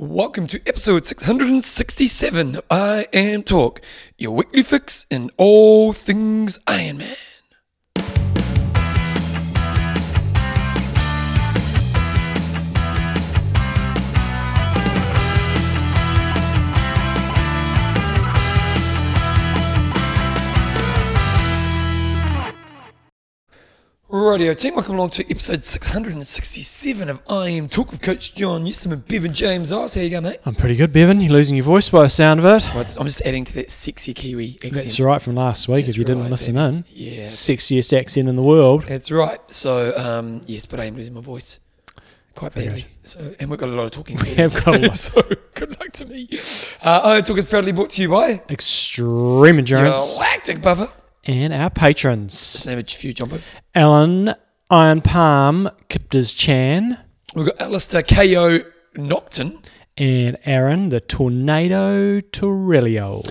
Welcome to episode 667 I Am Talk, your weekly fix in all things Iron Man. Radio team, welcome along to episode 667 of I Am Talk with Coach John Newsom and Bevan James Oz. How you going, mate? I'm pretty good, Bevan. You're losing your voice by the sound of it. Right, I'm just adding to that sexy Kiwi accent. That's right from last week. That's if you didn't right, listen baby. in, Yeah, sexiest accent in the world. that's right. So, um, yes, but I am losing my voice quite badly. So, and we've got a lot of talking We have got a lot. so, good luck to me. Uh, I Talk is proudly brought to you by Extreme your endurance lactic buffer. And our patrons: Name a few, Jumbo. Alan Iron Palm, Kipters Chan, We've got Alistair KO Nocton. and Aaron the Tornado Torello.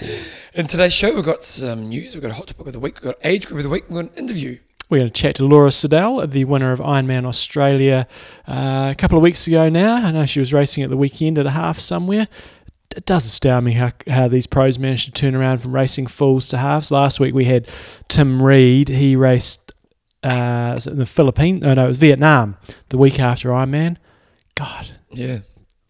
In today's show, we've got some news. We've got a hot topic of the week. We've got age group of the week. We've got an interview. We're going to chat to Laura Siddall, the winner of Ironman Australia uh, a couple of weeks ago now. I know she was racing at the weekend at a half somewhere. It does astound me how, how these pros managed to turn around from racing fulls to halves. Last week we had Tim Reed. He raced uh, in the Philippines. Oh, no, it was Vietnam the week after Ironman. God, Yeah.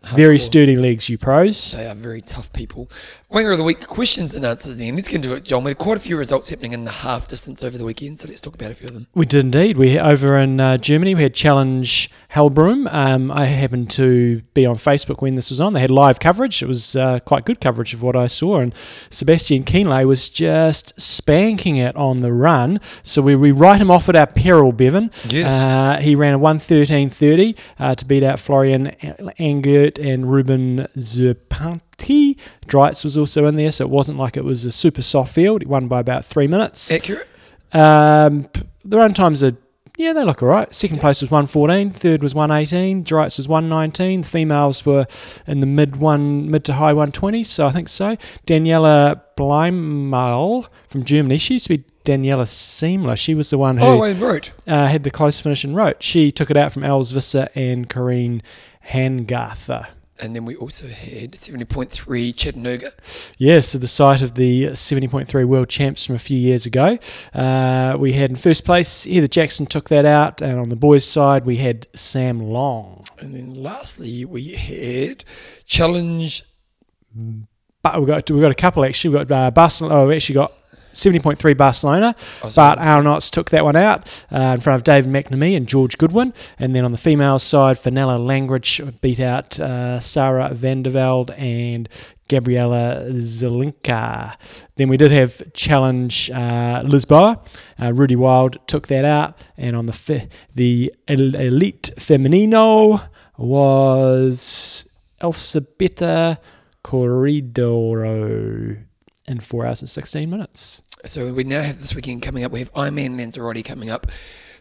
Very sturdy legs, you pros. They are very tough people. Winger of the week, questions and answers then. Let's get into it, John. We had quite a few results happening in the half distance over the weekend, so let's talk about a few of them. We did indeed. We over in uh, Germany. We had Challenge Heilbronn. Um, I happened to be on Facebook when this was on. They had live coverage. It was uh, quite good coverage of what I saw. And Sebastian Kienle was just spanking it on the run. So we, we write him off at our peril, Bevan. Yes. Uh, he ran a 113.30 uh, to beat out Florian Angert and Ruben Zepuntke. Dreitz was also in there, so it wasn't like it was a super soft field. He won by about three minutes. Accurate? Um, the run times are yeah, they look all right. Second place was 114, third was 118, Dreitz was 119. The females were in the mid one, mid to high 120s, so I think so. Daniela Bleymehl from Germany, she used to be Daniela Sämmler. She was the one who Oh, Wayne wrote. uh, had the close finish and wrote. She took it out from Els Visser and Corrine Hangarther. And then we also had 70.3 Chattanooga. Yeah, so the site of the 70.3 World Champs from a few years ago. Uh, we had in first place, Heather Jackson took that out, and on the boys' side, we had Sam Long. And then lastly, we had Challenge. But we got we got a couple actually. We've got uh, Barcelona. Oh, we actually got 70.3 Barcelona, but Arnotts took that one out uh, in front of David McNamee and George Goodwin. And then on the female side, Fenella Langridge beat out uh, Sarah Vandeveld and Gabriella Zelinka. Then we did have challenge uh, Lisboa. Uh, Ruedi Wild took that out, and on the fi- the el- elite femenino was Elsabetta Corridoro in four hours and sixteen minutes. So we now have this weekend coming up. We have Ironman Lanzarote coming up.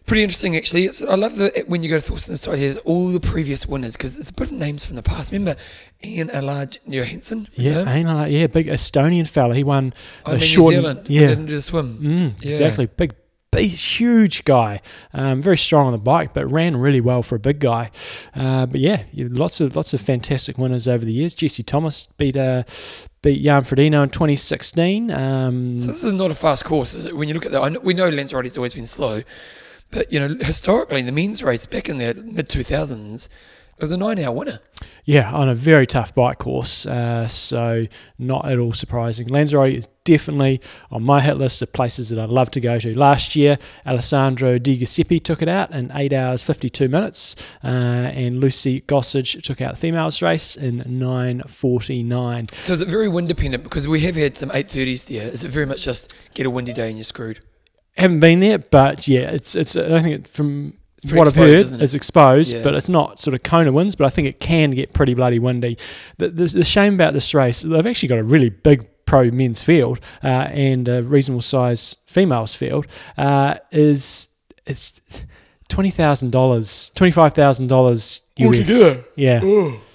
Pretty interesting, actually. It's, I love that when you go to Thorsten's side, here's all the previous winners because it's a bit of names from the past. Remember Ain-Alar Juhanson? Yeah, ain't like, yeah, big Estonian fella. He won I the mean, short. New Zealand. yeah, He Didn't do the swim. Mm, Yeah. exactly. Big, big, huge guy. Um, very strong on the bike, but ran really well for a big guy. Uh, but yeah, lots of lots of fantastic winners over the years. Jesse Thomas beat uh, beat Jan Frodeno in 2016. Um, So this is not a fast course. When you look at that, know, we know Lanzarote's always been slow, but you know historically in the men's race back in the mid two thousands it was a nine hour winner. yeah, on a very tough bike course. Uh, so not at all surprising. Lanzarote is definitely on my hit list of places that I'd love to go to. Last year, Alessandro Degasperi took it out in 8 hours 52 minutes, uh, and Lucy Gossage took out the females race in 9.49. So is it very wind dependent? Because we have had some eight thirties there. Is it very much just get a windy day and you're screwed? Haven't been there, but yeah, it's it's. I think it, from what I've heard, it's exposed, Yeah. but it's not sort of Kona winds. But I think it can get pretty bloody windy. The, the, the shame about this race, they've actually got a really big pro men's field uh, and a reasonable size females field. Uh, is it's twenty thousand dollars, twenty five thousand dollars Oh, US. do it? Yeah,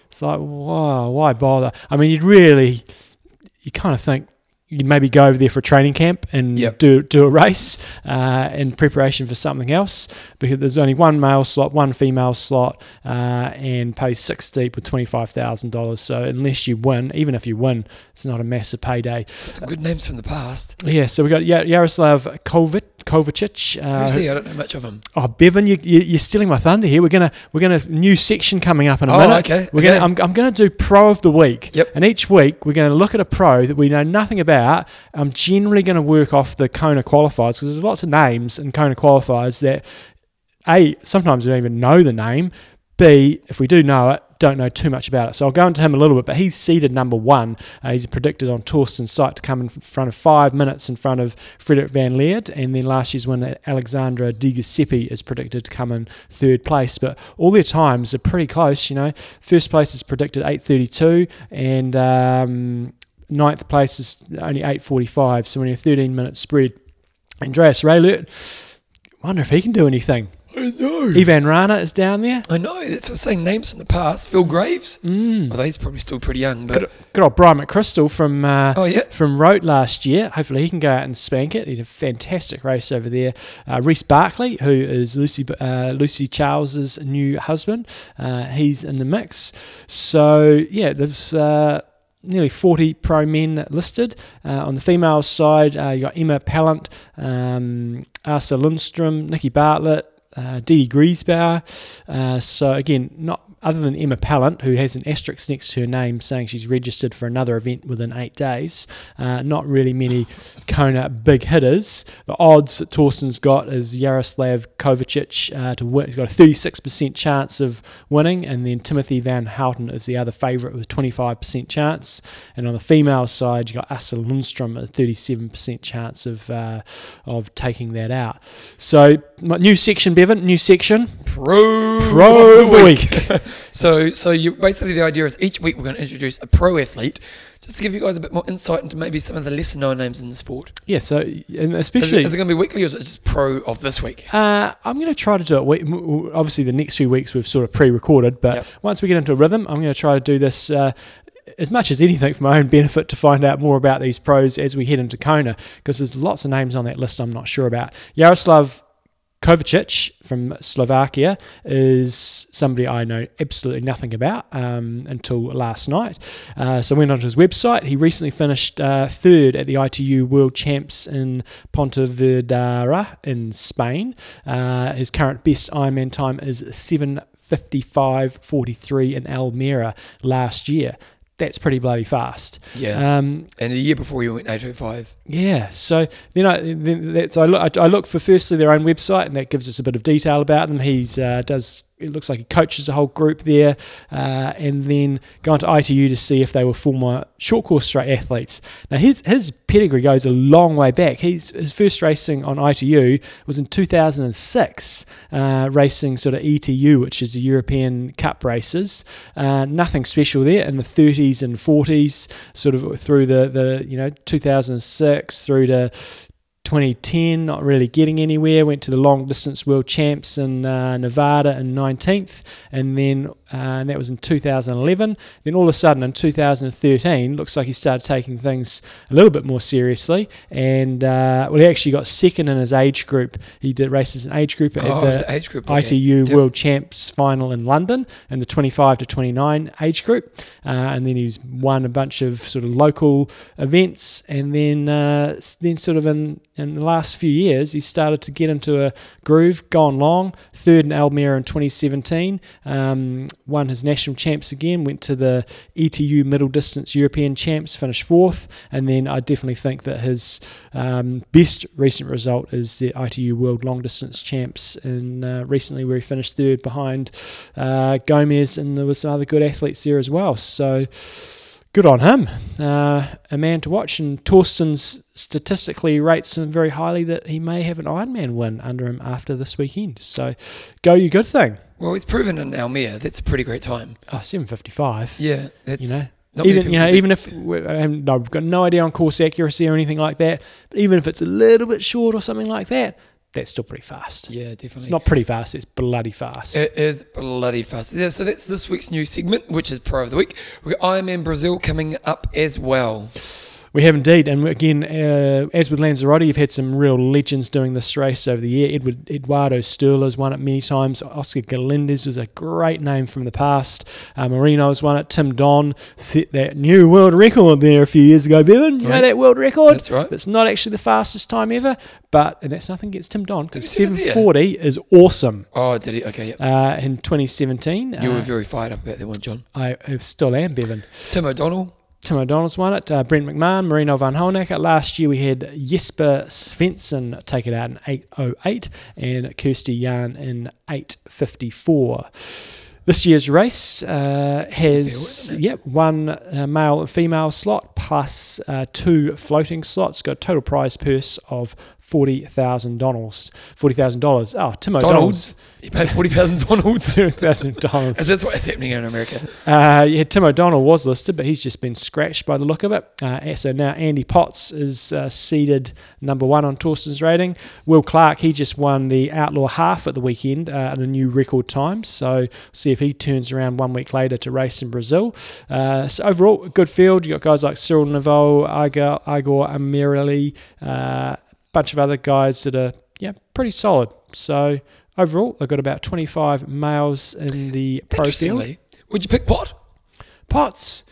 it's like wow, why bother? I mean, you'd really, you kind of think you maybe go over there for a training camp and Yep. do do a race uh, in preparation for something else because there's only one male slot, one female slot, uh, and pay six deep with twenty five thousand dollars. So unless you win, even if you win, it's not a massive payday. Some good names from the past. Yeah, so we got Yaroslav Kovic. Kovacic. Uh, Who's he? I don't know much of him. Oh, Bevan, you, you, you're stealing my thunder here. We're gonna we're gonna new section coming up in a Oh, minute. okay, We're okay. gonna I'm, I'm gonna do pro of the week. Yep. And each week we're gonna look at a pro that we know nothing about. I'm generally gonna work off the Kona qualifiers because there's lots of names in Kona qualifiers that a sometimes we don't even know the name. B, if we do know it, don't know too much about it. So I'll go into him a little bit, but he's seeded number one. Uh, he's predicted on Torsten's site to come in front of five minutes in front of Frederik Van Lierde, and then last year's winner Alexandra Degasperi is predicted to come in third place. But all their times are pretty close. You know, first place is predicted 8:32, and um, ninth place is only 8:45. So only a 13 minute spread. Andreas Raelert, wonder if he can do anything. I know. Ivan Rana is down there. I know. That's what I'm saying. Names from the past. Phil Graves. Mm. Although he's probably still pretty young, but good old Brian McCrystal from uh, oh yeah. from Roth last year. Hopefully he can go out and spank it. He did a fantastic race over there. Uh, Reece Barclay, who is Lucy uh, Lucy Charles's new husband, uh, he's in the mix. So yeah, there's. Uh, Nearly 40 pro men listed. Uh, on the female side, uh, you got Emma Pallant, um, Asa Lundstrom, Nikki Bartlett, uh, Dee Griesbauer. Uh, so again, not other than Emma Pallant, who has an asterisk next to her name saying she's registered for another event within eight days. Uh, not really many Kona big hitters. The odds that Torsten's got is Yaroslav Kovacic uh, to win. He's got a 36% chance of winning, and then Timothy Van Houtem is the other favourite with a 25% chance. And on the female side, you got Asa Lundstrom at a 37% chance of uh, of taking that out. So new section, Bevan, new section. Pro Pro of the week. So, so you basically the idea is each week we're going to introduce a pro athlete, just to give you guys a bit more insight into maybe some of the lesser known names in the sport. Yeah, so and especially is it going to be weekly or is it just pro of this week? Uh, I'm going to try to do it. We, obviously, the next few weeks we've sort of pre-recorded, but Yep. once we get into a rhythm, I'm going to try to do this uh, as much as anything for my own benefit to find out more about these pros as we head into Kona, because there's lots of names on that list I'm not sure about. Yaroslav Kovacic from Slovakia is somebody I know absolutely nothing about um, until last night. Uh, so I went onto his website. He recently finished uh, third at the ITU World Champs in Pontevedra in Spain. Uh, his current best Ironman time is 7:55:43 in Almere last year. That's pretty bloody fast. Yeah. Um, and a year before you went 805. yeah, so then I then that's I look I look for firstly their own website and that gives us a bit of detail about them. He's uh, does it looks like he coaches a whole group there, uh, and then go on to ITU to see if they were former short course straight athletes. Now his his pedigree goes a long way back. He's his first racing on ITU was in 2006, uh, racing sort of ETU, which is the European Cup races. Uh, nothing special there in the 30s and 40s, sort of through the the you know 2006 through to 2010, not really getting anywhere. Went to the long distance world champs in uh, Nevada in 19th, and then uh, and that was in 2011. Then all of a sudden in 2013, looks like he started taking things a little bit more seriously, and uh, well, he actually got second in his age group. He did races in age group at Oh, the age group. okay. ITU Yep. World Champs final in London in the 25 to 29 age group, uh, and then he's won a bunch of sort of local events, and then uh, then sort of in in the last few years he started to get into a groove, gone long. Third in Almere in 2017, um, won his national champs again, went to the ETU middle distance European champs, finished fourth, and then I definitely think that his um, best recent result is the ITU World Long Distance Champs, in uh, recently where he finished third behind uh, Gomez, and there was some other good athletes there as well. So good on him, uh, a man to watch. And Torsten's statistically rates him very highly that he may have an Ironman win under him after this weekend. So go, you good thing. Well, he's proven in Almere. That's a pretty great time. Oh, 755. Yeah. That's You know, even you know, even if I've got no idea on course accuracy or anything like that, but even if it's a little bit short or something like that, that's still pretty fast. Yeah, definitely. It's not pretty fast; it's bloody fast. It is bloody fast. Yeah, so that's this week's new segment, which is Pro of the Week. We've got Ironman Brazil coming up as well. We have indeed, and again, uh, as with Lanzarote, you've had some real legends doing this race over the year. Edward Eduardo Sturla's won it many times. Oscar Galindez was a great name from the past. Uh, Marino's won it. Tim Don set that new world record there a few years ago. Bevan, you know that world record? That's right. That's not actually the fastest time ever, but and that's nothing against Tim Don because Did he set it there? 740 is awesome. Oh, did he? Okay, yep. Uh, in 2017, You were uh, very fired up about that one, John. I, I still am, Bevan. Tim O'Donnell. Tim O'Donnell's won it. Uh, Brent McMahon, Marino Vanhoenacker. Last year we had Jesper Svensson take it out in 8.08 and Kirsty Jahn in 8.54. This year's race uh, has yep one uh, male and female slot plus uh, two floating slots. Got a total prize purse of forty thousand dollars. Forty thousand dollars. Oh, Tim O'Donnell's Donald's. He paid 40,000 Donald's. two thousand dollars. Is that what's happening in America? Uh, yeah, Tim O'Donnell was listed, but he's just been scratched by the look of it. Uh, so now Andy Potts is uh, seeded number one on Torsten's rating. Will Clark, he just won the Outlaw Half at the weekend uh, at a new record time. So see if he turns around one week later to race in Brazil. Uh, so overall, good field. you got guys like Cyril Naveau, Igor, Igor Amorelli, uh, bunch of other guys that are yeah pretty solid. So overall, I've got about 25 males in the pro field. Would you pick Pot? Potts,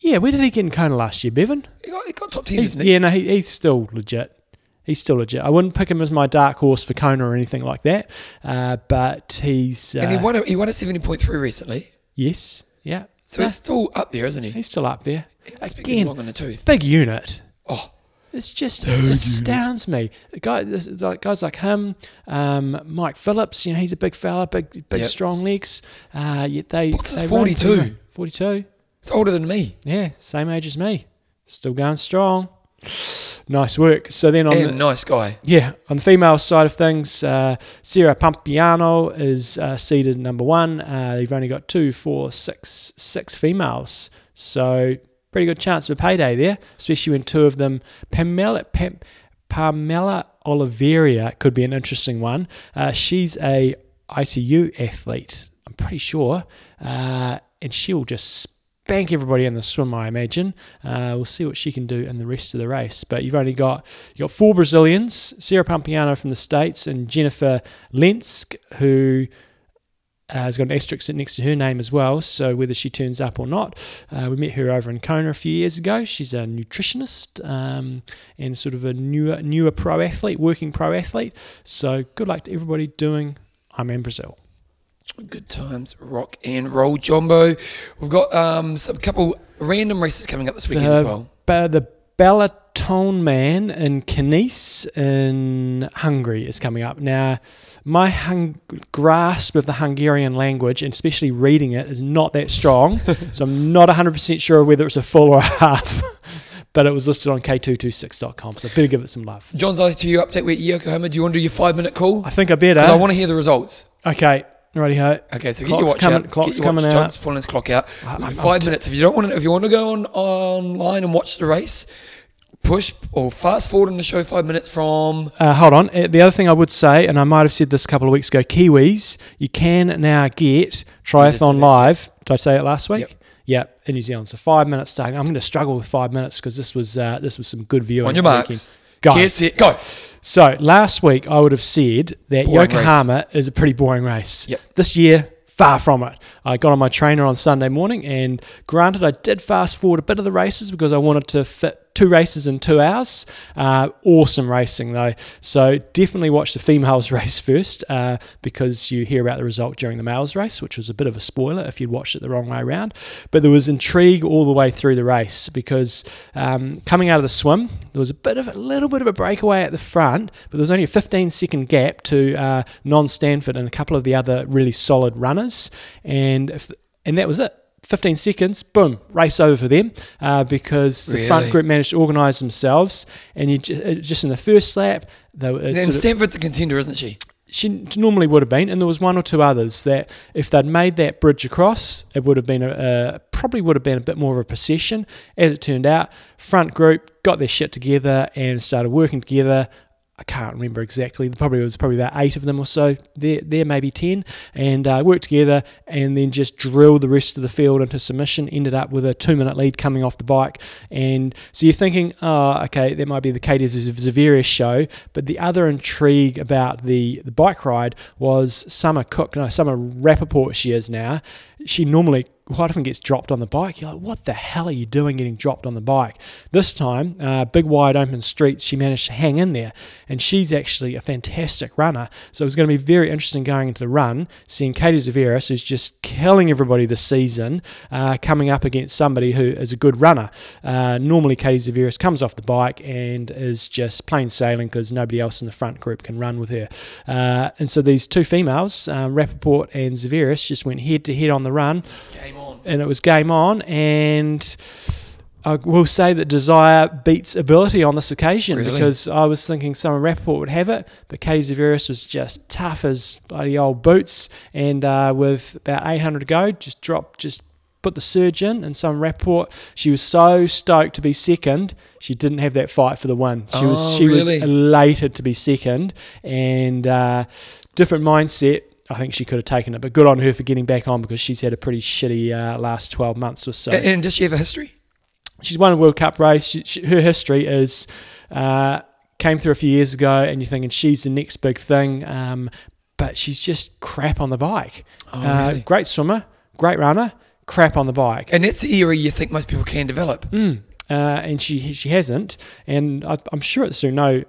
yeah, where did he get in Kona last year, Bevan? He got, he got top 10, He's, isn't he? yeah, no, he, he's still legit. He's still legit. I wouldn't pick him as my dark horse for Kona or anything like that, uh, but he's uh, And he won, a, he won a 70.3 recently. yes, yeah. So he's still up there, isn't he? He's still up there. He must be Again, long in the tooth. Big unit. Oh, It's just it astounds me. Guy, like guys like him, um, Mike Phillips. You know, he's a big fella, big, big, Yep. strong legs. Uh, yet they. Is they forty-two? Forty-two. it's older than me. Yeah, same age as me. Still going strong. Nice work. So then on And the, nice guy. yeah, on the female side of things, uh, Sierra Piampiano is uh, seeded number one. Uh, you've only got two, four, six, six females. So pretty good chance of a payday there, especially when two of them, Pamela, Pam, Pamela Oliveira could be an interesting one. Uh, she's a ITU athlete, I'm pretty sure, uh, and she'll just spank everybody in the swim, I imagine. Uh, we'll see what she can do in the rest of the race. But you've only got you got four Brazilians: Sarah Piampiano from the states and Jennifer Lentzke, who uh, has got an asterisk next to her name as well. So whether she turns up or not, uh, we met her over in Kona a few years ago. She's a nutritionist um, and sort of a newer newer pro athlete, working pro athlete. So good luck to everybody doing I'm in Brazil. Good times, rock and roll, Jumbo. We've got um, some couple random races coming up this weekend as well. But the Balaton Man in Knies in Hungary is coming up. Now, my hung- grasp of the Hungarian language, and especially reading it, is not that strong. so I'm not 100% sure whether it's a full or a half. but it was listed on k226.com, so better give it some love. John's ITU update with Yokohama. Do you want to do your five minute call? I think I better. Because I want to hear the results. okay, righty ho. Okay, so get your watch coming- out. clock's get your watch. coming out. John's pulling his clock out. I- I'm- five I'm t- minutes. If you don't want to, if you want to go on online and watch the race, push or fast forward in the show five minutes from. Uh, hold on. Uh, The other thing I would say, and I might have said this a couple of weeks ago, Kiwis, you can now get did Triathlon. Live. Did I say it last week? Yep. Yeah, in New Zealand. So five minutes starting. I'm going to struggle with five minutes because this was uh, this was some good viewing. On your marks. Go. Get set, go. So last week I would have said that Boring Yokohama is a pretty boring race. Yep. This year, far from it. I got on my trainer on Sunday morning, and granted, I did fast forward a bit of the races because I wanted to fit two races in two hours. Uh, awesome racing though. So definitely watch the females race first uh, because you hear about the result during the males race, which was a bit of a spoiler if you'd watched it the wrong way around. But there was intrigue all the way through the race because um, coming out of the swim, there was a bit of a little bit of a breakaway at the front, but there was only a 15 second gap to uh, Non Stanford and a couple of the other really solid runners, and if, and that was it. 15 seconds, boom, race over for them uh, because the front group managed to organise themselves. And you uh, just in the first lap, they were uh, And Stanford's a contender, isn't she? she normally would have been, and there was one or two others that if they'd made that bridge across, it would have been a, a probably would have been a bit more of a procession. As it turned out, front group got their shit together and started working together. I can't remember exactly. Probably it was probably about eight of them or so. There, there maybe ten, and uh, worked together, and then just drilled the rest of the field into submission. Ended up with a two-minute lead coming off the bike, and so you're thinking, oh, okay, that might be the Katie Zaferes show. But the other intrigue about the the bike ride was Summer Cook, no, Summer Rappaport. She is now. She normally quite often gets dropped on the bike. You're like, what the hell are you doing getting dropped on the bike? This time, uh, big wide open streets, she managed to hang in there. And she's actually a fantastic runner. So it was going to be very interesting going into the run, seeing Katie Zaferes, who's just killing everybody this season, uh, coming up against somebody who is a good runner. Uh, normally, Katie Zaferes comes off the bike and is just plain sailing because nobody else in the front group can run with her. Uh, and so these two females, uh, Rappaport and Zaferes, just went head to head on the run. Game. And it was game on. And I will say that desire beats ability on this occasion Really? because I was thinking Summer Rappaport would have it, but Katie Zaferes was just tough as bloody old boots. And uh, with about 800 to go, just dropped, just put the surge in. And Summer Rappaport, she was so stoked to be second. She didn't have that fight for the win. She was Oh, she really? was elated to be second, and uh, different mindset. I think she could have taken it, but good on her for getting back on because she's had a pretty shitty uh, last 12 months or so And does she have a history? she's won a World Cup race. She, she, her history is uh, came through a few years ago, and you're thinking she's the next big thing. Um, but she's just crap on the bike. Oh, uh, really? Great swimmer, great runner, crap on the bike. And that's the area you think most people can develop. Mm. Uh, and she she hasn't, and I, I'm sure it's through no.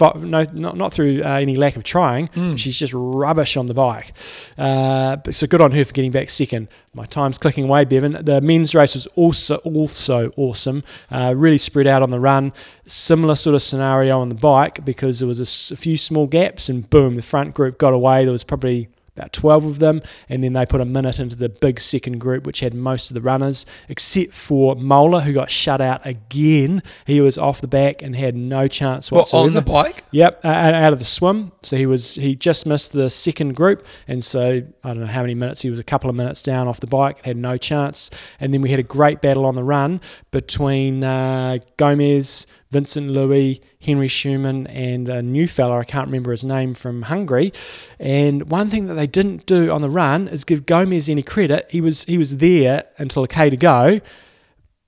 No, not not through uh, any lack of trying. but She's just rubbish on the bike. Uh, so good on her for getting back second. My time's clicking away, Bevan. The men's race was also also awesome. Uh, really spread out on the run. Similar sort of scenario on the bike because there was a few small gaps, and boom, the front group got away. There was probably about 12 of them, and then they put a minute into the big second group, which had most of the runners, except for Mola, who got shut out again. He was off the back and had no chance Well, whatsoever. on the bike? Yep, uh, out out of the swim. So he was he just missed the second group, and so I don't know how many minutes he was a couple of minutes down off the bike, had no chance. And then we had a great battle on the run between uh, Gomez, Vincent Luis, Henri Schoeman, and a new fella I can't remember his name from Hungary. And one thing that they didn't do on the run is give Gomez any credit. He was he was there until a k to go,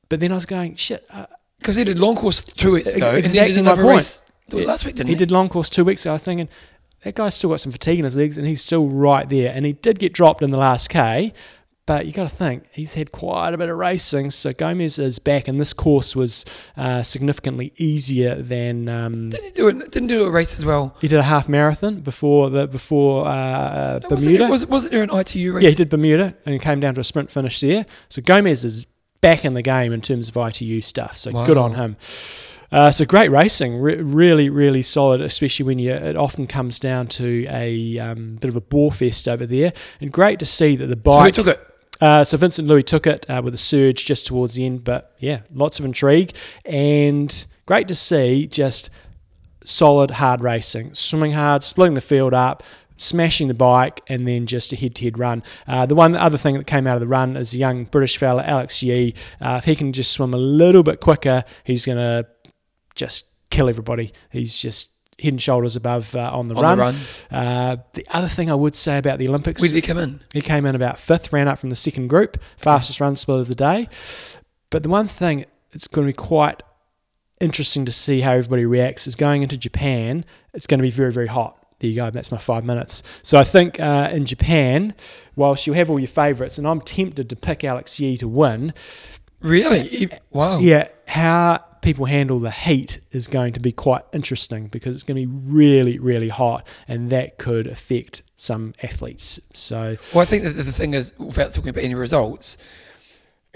but then I was going shit. Uh, Because he did long course two weeks ago, and Exactly he did my another point. race last week, didn't he? he did long course two weeks ago. I thinking that guy's still got some fatigue in his legs, and he's still right there. And he did get dropped in the last k, but you got to think he's had quite a bit of racing. So Gomez is back, and this course was uh, significantly easier than. Um, Didn't he do it? Didn't do a race as well? he did a half marathon before the before uh, Wasn't, Bermuda. it, was, wasn't there an ITU race? Yeah, he did Bermuda and came down to a sprint finish there. So Gomez is back in the game in terms of ITU stuff. So good on him. Uh, so great racing, re- really, really solid. Especially when you, it often comes down to a um, bit of a bore fest over there, and great to see that the So who bike. took it? Uh, so Vincent Luis took it uh, with a surge just towards the end, but yeah, lots of intrigue and great to see just solid hard racing, swimming hard, splitting the field up, smashing the bike, and then just a head-to-head run. Uh, the one other thing that came out of the run is a young British fella, Alex Yee. Uh, if he can just swim a little bit quicker, he's going to just kill everybody. He's just head and shoulders above uh, on the On run. the run. Uh, the other thing I would say about the Olympics, Where did he come in? he came in about fifth, ran up from the second group, fastest run split of the day. But the one thing it's going to be quite interesting to see how everybody reacts is going into Japan. It's going to be very, very hot. There you go. That's my five minutes. So I think uh, in Japan, whilst you have all your favourites, and I'm tempted to pick Alex Yee to win, Really? Wow. yeah, how people handle the heat is going to be quite interesting because it's going to be really, really hot, and that could affect some athletes. So Well, I think that the thing is, without talking about any results,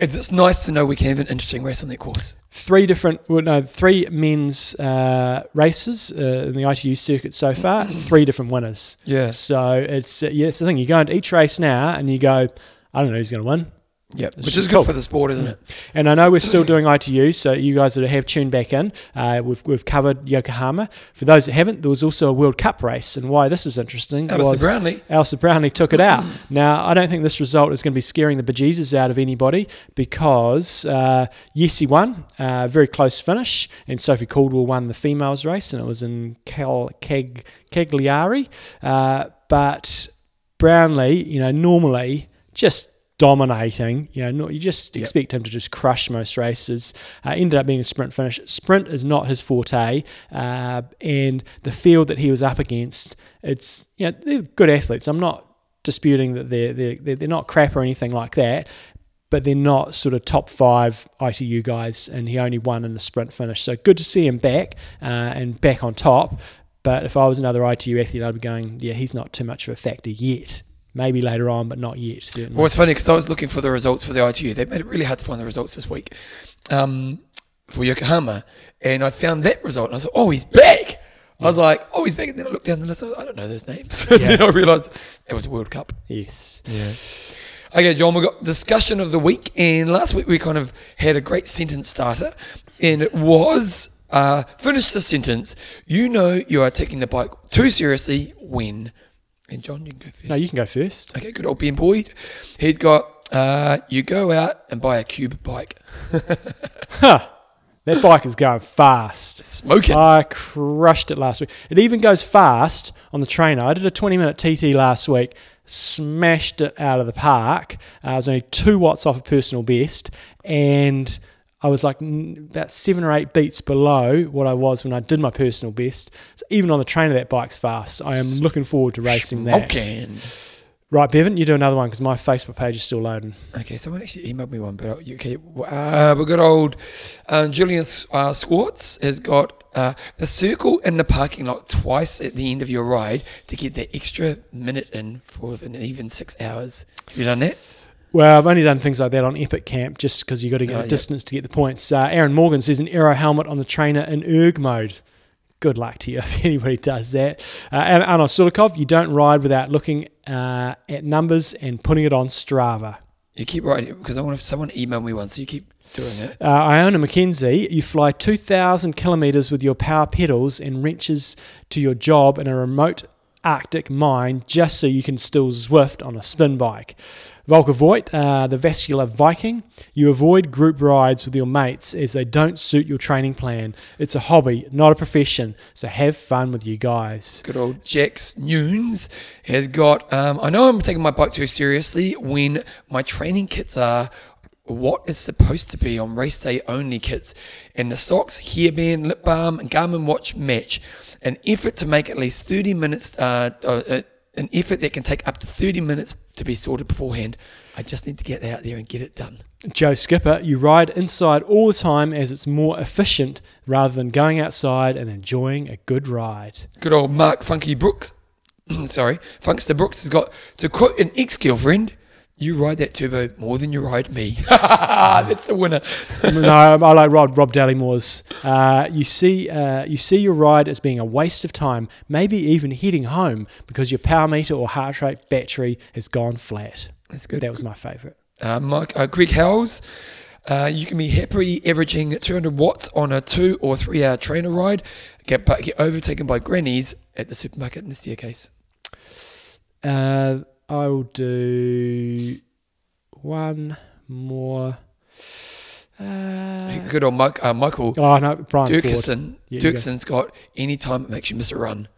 it's, it's nice to know we can have an interesting race on that course. three different, well, no, three men's uh, races uh, in the ITU circuit so far, three different winners. Yes. So it's uh, yeah, it's the thing. You go into each race now and you go, I don't know who's going to win. Yep, which is good for the sport, isn't it? And I know we're still doing ITU, so you guys that have tuned back in, uh, we've, we've covered Yokohama. For those that haven't, there was also a World Cup race, and why this is interesting Alistair was Brownlee. Alistair Brownlee took it out. Now, I don't think this result is going to be scaring the bejesus out of anybody because uh, yes, he won, uh, very close finish, and Sophie Coldwell won the females race, and it was in Cal- Cag- Cagliari. Uh, but Brownlee, you know, normally just dominating. You know, not, you just Yep. expect him to just crush most races. Uh, ended up being a sprint finish. Sprint is not his forte, uh, and the field that he was up against, it's you know they're good athletes. I'm not disputing that they're they're they're they're not crap or anything like that. But they're not sort of top five ITU guys, and he only won in the sprint finish. So good to see him back uh, and back on top. But if I was another ITU athlete, I'd be going, yeah, he's not too much of a factor yet. Maybe later on, but not yet. Certainly. Well, it's funny because I was looking for the results for the ITU. They made it really hard to find the results this week um, for Yokohama, and I found that result, and I was like, "Oh, he's back!" I was like, "Oh, he's back!" And then I looked down the list. I, was I don't know those names. and then I realised it was World Cup. Yes. Yeah. Okay, John, we've got discussion of the week, and last week we kind of had a great sentence starter, and it was uh, finish the sentence. You know you are taking the bike too seriously when. And John, you can go first. No, you can go first. Okay, good old Ben Boyd. He's got uh, you go out and buy a cube bike. Huh. That bike is going fast. Smoking. I crushed it last week. It even goes fast on the trainer. I did a 20 minute TT last week, smashed it out of the park. Uh, I was only two watts off a personal best, and I was like about seven or eight beats below what I was when I did my personal best. So even on the trainer, that bike's fast. I am looking forward to racing that. Smoking. Right, Bevan, you do another one because my Facebook page is still loading. Okay, someone actually emailed me one, but uh, okay, uh, we got old uh, Julian uh, Swartz has got uh, the circle in the parking lot twice at the end of your ride to get that extra minute in for an even six hours. Have you done that? Well, I've only done things like that on Epic Camp just because you've got to get Oh, a distance to get the points. Uh, Aaron Morgan says an aero helmet on the trainer in erg mode. Good luck to you if anybody does that. Uh, and Arnold Sulikov, you don't ride without looking uh, at numbers and putting it on Strava. You keep writing because I want if someone emailed me once. so you keep doing it. Uh, Iona McKenzie, you fly 2,000 kilometres with your power pedals and wrenches to your job in a remote Arctic mine just so you can still Zwift on a spin bike. Volker uh, the vascular Viking, you avoid group rides with your mates as they don't suit your training plan. It's a hobby, not a profession, so have fun with you guys. Good old Jax Nunes has got. Um, I know I'm taking my bike too seriously when my training kits are what is supposed to be on race day only kits, and the socks, hairband, lip balm, and Garmin watch match. An effort to make at least 30 minutes. Uh, uh, uh, an effort that can take up to 30 minutes to be sorted beforehand. I just need to get out there and get it done. Joe Skipper, you ride inside all the time as it's more efficient rather than going outside and enjoying a good ride. Good old Mark Funky Brooks. Sorry, Funkster Brooks has got to quote an ex-girlfriend. You ride that turbo more than you ride me. That's the winner. no, I like Rob Rob Dallymore's. Uh, you see, uh, you see your ride as being a waste of time, maybe even heading home because your power meter or heart rate battery has gone flat. That's good. That was my favourite. Uh, Mike, uh, Greg Howells. Uh, you can be happily averaging 200 watts on a two or three hour trainer ride, get, get overtaken by grannies at the supermarket in the staircase. Uh, I will do one more. Uh, Good old Mike, uh, Michael oh no, Brian Ford. Dirksen. Yeah. Dirksen's got any time it makes you miss a run.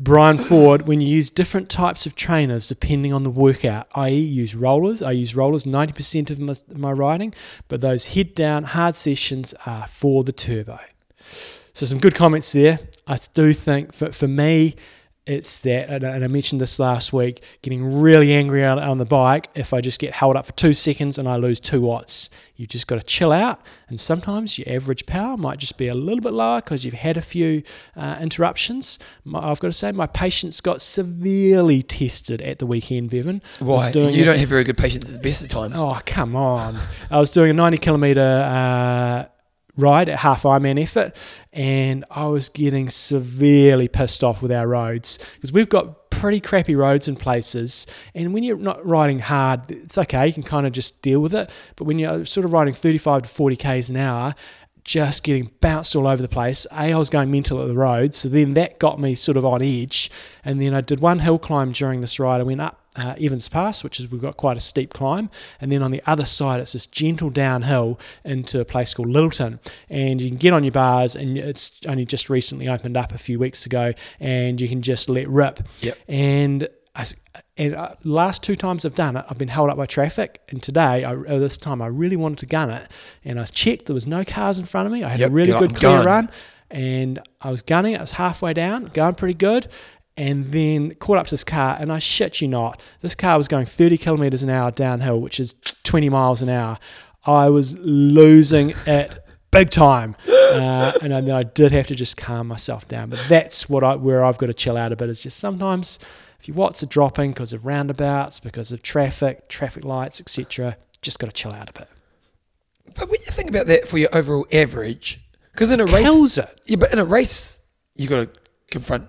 Brian Ford, when you use different types of trainers depending on the workout, i.e., use rollers. I use rollers 90% of my, my riding, but those head down hard sessions are for the turbo. So, some good comments there. I do think for, for me, it's that, and I mentioned this last week, getting really angry on, on the bike if I just get held up for two seconds and I lose two watts. You've just got to chill out, and sometimes your average power might just be a little bit lower because you've had a few uh, interruptions. My, I've got to say, my patience got severely tested at the weekend, Bevan. Why? You don't have very good patience at the best of time. Oh, come on. I was doing a 90 kilometre uh, ride at half Ironman effort, and I was getting severely pissed off with our roads because we've got pretty crappy roads in places. And when you're not riding hard, it's okay. You can kind of just deal with it. But when you're sort of riding 35 to 40 k's an hour, just getting bounced all over the place. A, I was going mental at the road, so then that got me sort of on edge. And then I did one hill climb during this ride. I went up uh, Evans Pass, which is we've got quite a steep climb, and then on the other side it's this gentle downhill into a place called Lyttelton, and you can get on your bars, and it's only just recently opened up a few weeks ago, and you can just let rip. Yep. And I, and uh, last two times I've done it, I've been held up by traffic. And today, I, uh, this time, I really wanted to gun it, and I checked there was no cars in front of me. I had Yep, a really good clear "I'm run, and I was gunning. I was halfway down, going pretty good, and then caught up to this car. And I shit you not, this car was going 30 kilometers an hour downhill, which is 20 miles an hour. I was losing it big time, uh, and then I did have to just calm myself down. But that's what I where I've got to chill out a bit. Is just sometimes if your watts are dropping because of roundabouts, because of traffic, traffic lights, etc. Just got to chill out a bit. But when you think about that for your overall average, because in a race, Kills it. yeah, but in a race, you got to confront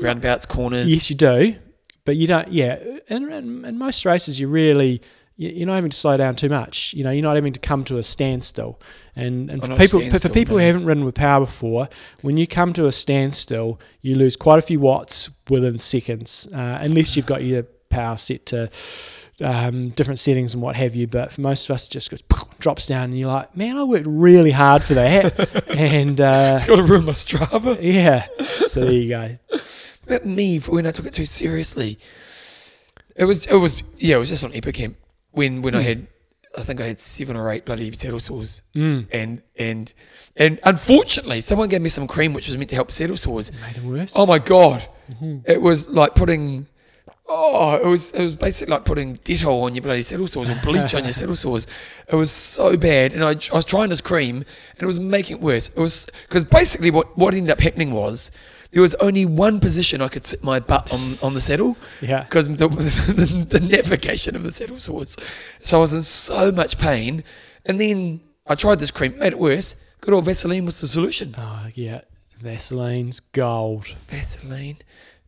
roundabouts, corners. Yes, you do, but you don't. Yeah, in, in, in most races, you really you- you're not having to slow down too much. You know, you're not having to come to a standstill. And and for people for people no. who haven't ridden with power before, when you come to a standstill, you lose quite a few watts within seconds, uh, unless you've got your power set to. Um, different settings and what have you, but for most of us, it just goes drops down, and you're like, "Man, I worked really hard for that," and uh, it's got to ruin my Strava. yeah. So there you go. But me, for when I took it too seriously, it was it was yeah, it was just on Epicamp when when I had I think I had seven or eight bloody saddle sores, Mm. and and and unfortunately, someone gave me some cream which was meant to help saddle sores. Made it worse. Oh my god, it was like putting. Oh, it was it was basically like putting Dettol on your bloody saddle sores or bleach on your saddle sores. It was so bad, and I, I was trying this cream, and it was making it worse. It was because basically what what ended up happening was there was only one position I could sit my butt on on the saddle Yeah. because the, the, the navigation of the saddle sores. So I was in so much pain, and then I tried this cream, made it worse. Good old Vaseline was the solution. Oh yeah, Vaseline's gold. Vaseline.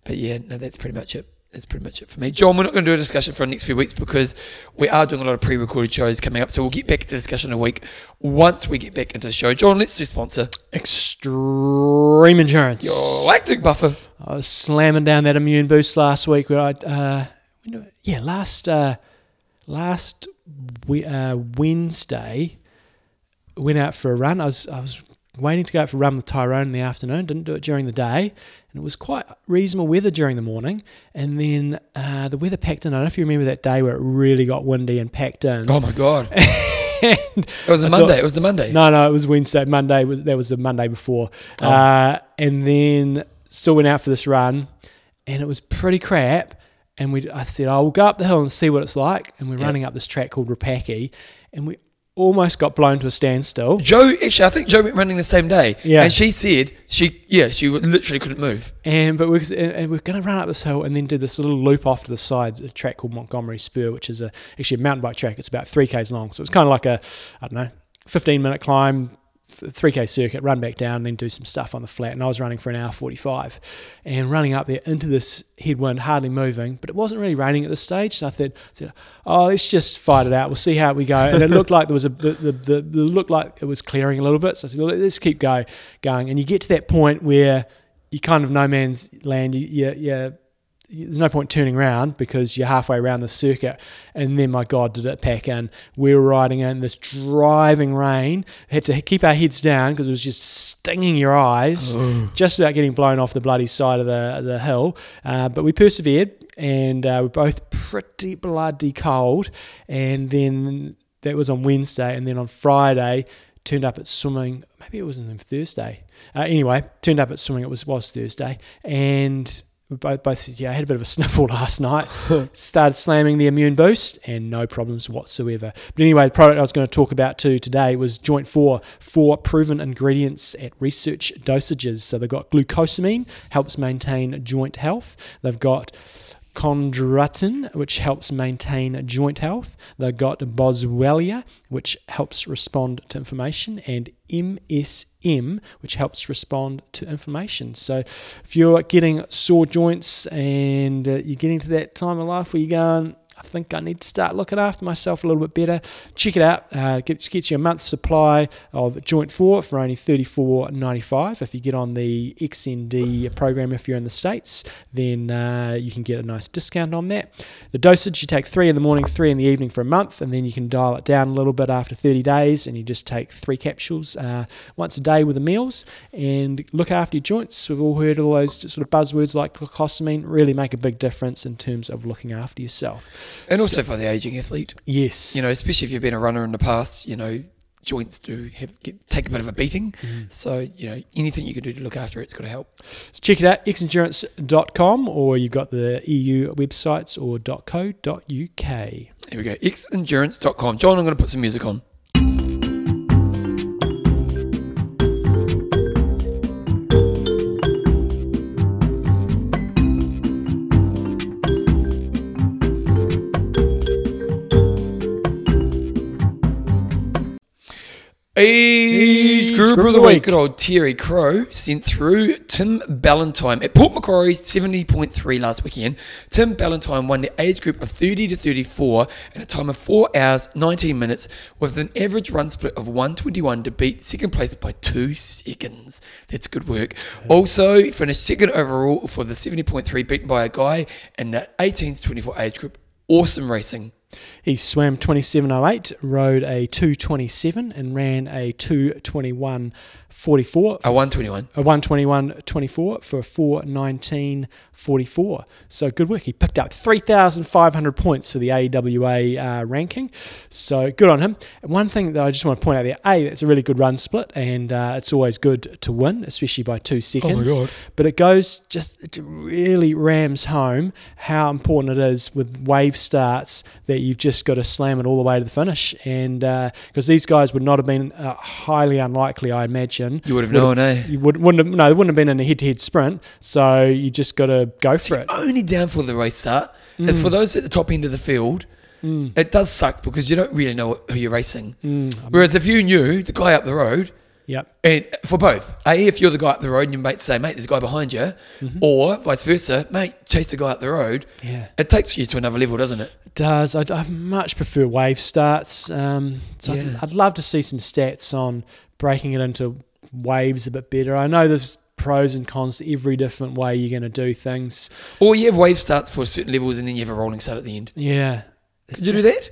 But yeah, no, that's pretty much it. That's pretty much it for me. John, we're not going to do a discussion for the next few weeks because we are doing a lot of pre recorded shows coming up. So we'll get back to discussion in a week once we get back into the show. John, let's do sponsor. Xendurance. Your lactic buffer. I was slamming down that immune boost last week. Where I, uh, yeah, last uh, last we, uh, Wednesday went out for a run. I was I was waiting to go out for a run with Tyrone in the afternoon. Didn't do it during the day, and it was quite reasonable weather during the morning. And then uh, the weather packed in. I don't know if you remember that day where it really got windy and packed in. Oh my God. It was a I Monday. thought- it was the Monday. No, no, it was Wednesday. Monday was that was the Monday before, Oh. uh, and then still went out for this run, and it was pretty crap. And we, I said, I will go up the hill and see what it's like. And we're Yeah. running up this track called Rapaki, and we almost got blown to a standstill. Joe, actually, I think Joe went running the same day. Yeah. And she said, she, yeah, she literally couldn't move. And but we're, and we're going to run up this hill and then do this little loop off to the side, a track called Montgomery Spur, which is a actually a mountain bike track. It's about three k's long, so it's kind of like a I don't know, fifteen minute climb, three k circuit, run back down, and then do some stuff on the flat. And I was running for an hour forty five, and running up there into this headwind, hardly moving, but it wasn't really raining at this stage. So I thought, said, oh, let's just fight it out. We'll see how we go. And it looked like there was a the, the, the, the looked like it was clearing a little bit. So I said, let's keep go going. And you get to that point where you kind of no man's land. You, you, you, there's no point turning around because you're halfway around the circuit. And then, my God, did it pack in. We were riding in this driving rain. Had to keep our heads down because it was just stinging your eyes, just about getting blown off the bloody side of the, the hill. Uh, but we persevered and uh, we're both pretty bloody cold. And then that was on Wednesday. And then on Friday, turned up at swimming. Maybe it was on Thursday. Uh, anyway, turned up at swimming. It was was Thursday, and both both said, yeah, I had a bit of a sniffle last night. Started slamming the immune boost, and no problems whatsoever. But anyway, the product I was going to talk about too today was Joint Four, four proven ingredients at research dosages. So they've got glucosamine, helps maintain joint health. They've got chondroitin, which helps maintain joint health. They've got boswellia, which helps respond to inflammation, and MSM, which helps respond to inflammation. So, if you're getting sore joints and uh, you're getting to that time of life where you're going, I think I need to start looking after myself a little bit better. Check it out. Uh, gets you a month's supply of Joint 4 for only $34.95. If you get on the XND program, if you're in the States, then uh, you can get a nice discount on that. The dosage you take three in the morning, three in the evening for a month, and then you can dial it down a little bit after 30 days, and you just take three capsules uh, once a day with the meals and look after your joints. We've all heard all those sort of buzzwords like glucosamine really make a big difference in terms of looking after yourself. And also for the aging athlete, Yes. you know, especially if you've been a runner in the past, you know, joints do have get, take a bit of a beating. Mm-hmm. So, you know, anything you can do to look after it's got to help. So check it out, xendurance.com, or you've got the EU websites or .co.uk. Here we go. xendurance.com. John, I'm going to put some music on. Group of the week. Good old Terry Crow sent through Tim Ballantyne at Port Macquarie 70.3 last weekend. Tim Ballantyne won the age group of 30 to 34 in a time of 4 hours 19 minutes with an average run split of 121 to beat second place by 2 seconds. That's good work. Also finished second overall for the 70.3 beaten by a guy in the 18 to 24 age group. Awesome racing. He swam 27.08, rode a 227, and ran a 221.44. A 121. a 121.24 for a 419.44. So good work. He picked up 3,500 points for the AWA uh, ranking. So good on him. And one thing that I just want to point out there A, that's a really good run split, and uh, it's always good to win, especially by two seconds. God. But it goes just, it really rams home how important it is with wave starts that you've just got to slam it all the way to the finish. And because these guys would not have been uh, highly unlikely, I imagine. You would have known, eh? You would, wouldn't have, no, it wouldn't have been in a head-to-head sprint. So you just got to go for it. only downfall of the race start is for those at the top end of the field. It does suck because you don't really know who you're racing. Whereas if you knew the guy up the road, Yep. and for both, a if you're the guy up the road and your mates say, "Mate, there's a guy behind you," or vice versa, "Mate, chase the guy up the road." Yeah. It takes you to another level, doesn't it? It does. I, I much prefer wave starts. Um, so Yeah. I'd, I'd love to see some stats on breaking it into waves a bit better. I know there's pros and cons to every different way you're going to do things. Or you have wave starts for certain levels and then you have a rolling start at the end. Yeah. Could you do that?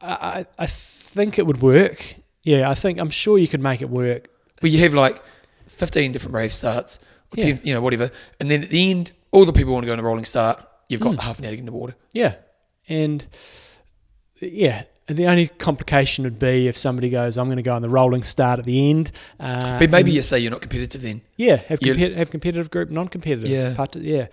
I I think it would work. Yeah, I think I'm sure you could make it work. Well, you have like 15 different rave starts, or Yeah. 10, you know, whatever, and then at the end, all the people want to go on a rolling start. You've got half an hour to get in the water. Yeah, and yeah, the only complication would be if somebody goes, "I'm going to go on the rolling start at the end." Uh, But maybe you say you're not competitive then. yeah, have compet- have competitive group, non-competitive. Yeah. part- yeah.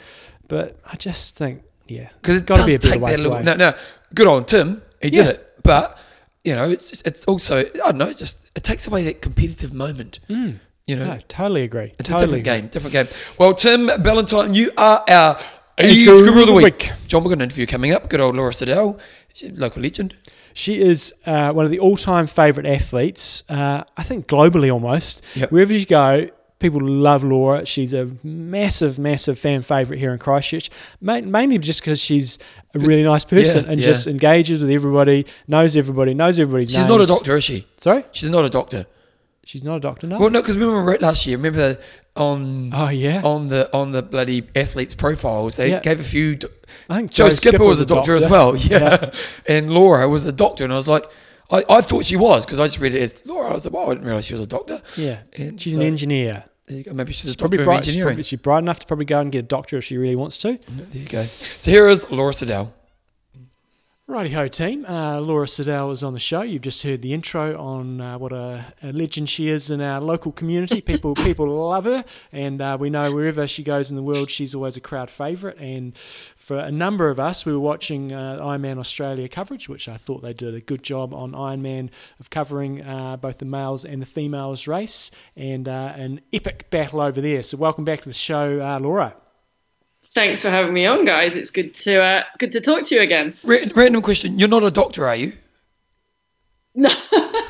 But I just think, yeah, Because it gotta does be a better take way that to little. way. No, no, good on Tim. He Yeah. did it, but you know, it's it's also I don't know. It just it takes away that competitive moment. You know, No, totally agree. it's totally a different agree. game. Different game. Well, Tim Ballantyne, you are our Age group of the week. week. John, we've got an interview coming up. Good old Laura Siddall, local legend. She is uh, one of the all-time favourite athletes. Uh, I think globally almost. Yep. Wherever you go, people love Laura. She's a massive, massive fan favourite here in Christchurch. Ma- mainly just because she's a really nice person Yeah, and yeah. just engages with everybody, knows everybody, knows everybody's She's not a doctor, is she? Sorry, She's not a doctor. she's not a doctor. No. Well, no, because remember we wrote last year. Remember on oh yeah. on the on the bloody athletes' profiles, they Yeah. gave a few. do- I think Joe, Skipper, was a doctor, as well. Yeah. and Laura was a doctor, and I was like, I, I thought she was because I just read it as Laura. I was like, well, I didn't realize she was a doctor. Yeah. And She's so- an engineer. There you go. Maybe she's a Probably bright, she's, probably, she's bright enough to probably go and get a doctor if she really wants to. There you go. So here is Laura Siddall. Righty ho, team. Uh, Laura Siddall is on the show. You've just heard the intro on uh, what a, a legend she is in our local community. People people love her, and uh, we know wherever she goes in the world, she's always a crowd favourite. And for a number of us, we were watching uh, Ironman Australia coverage, which I thought they did a good job on Ironman of covering uh, both the males and the females race, and uh, an epic battle over there. So welcome back to the show, uh, Laura. Thanks for having me on, guys. It's good to uh, good to talk to you again. Ra- random question: You're not a doctor, are you? No,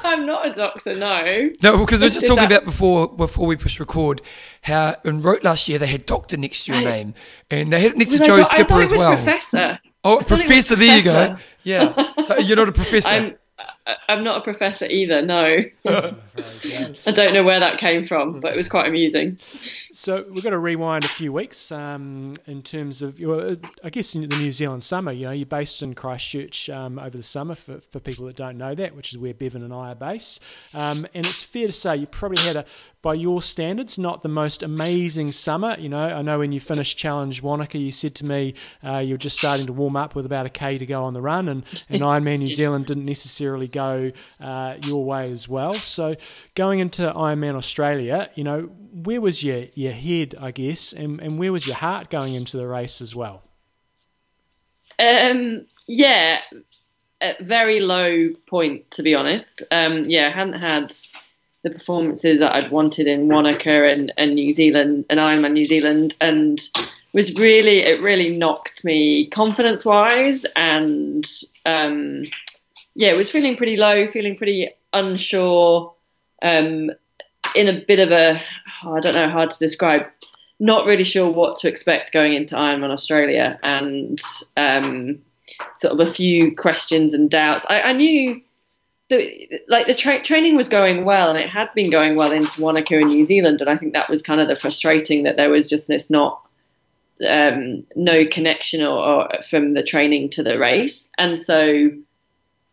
I'm not a doctor. No. No, because we were just talking that- about before before we pushed record how in Roth last year they had doctor next to your I- name, and they had it next to Joe I Skipper as well. Professor. Oh, professor! There you go. Yeah, so you're not a professor. I'm I'm not a professor either. No. I don't know where that came from, but it was quite amusing. So we've got to rewind a few weeks um, in terms of your, I guess, in the New Zealand summer. You know, you're based in Christchurch um, over the summer for, for people that don't know that, which is where Bevan and I are based. Um, and it's fair to say you probably had a, by your standards, not the most amazing summer. You know, I know when you finished Challenge Wanaka, you said to me uh, you were just starting to warm up with about a k to go on the run, and, and Ironman New Zealand didn't necessarily go uh, your way as well. So going into Ironman Australia, you know, where was your, your head, I guess, and, and where was your heart going into the race as well? Um, yeah, a very low point to be honest. Um, yeah, I hadn't had the performances that I'd wanted in Wanaka and, and New Zealand and Ironman New Zealand, and was really it really knocked me confidence wise, and um, yeah, was feeling pretty low, feeling pretty unsure, um, in a bit of a oh, I don't know how to describe not really sure what to expect going into Ironman Australia, and um, sort of a few questions and doubts. I, I knew that like the tra- training was going well, and it had been going well into Wanaka in New Zealand, and I think that was kind of the frustrating that there was just this not um, no connection or, or from the training to the race, and so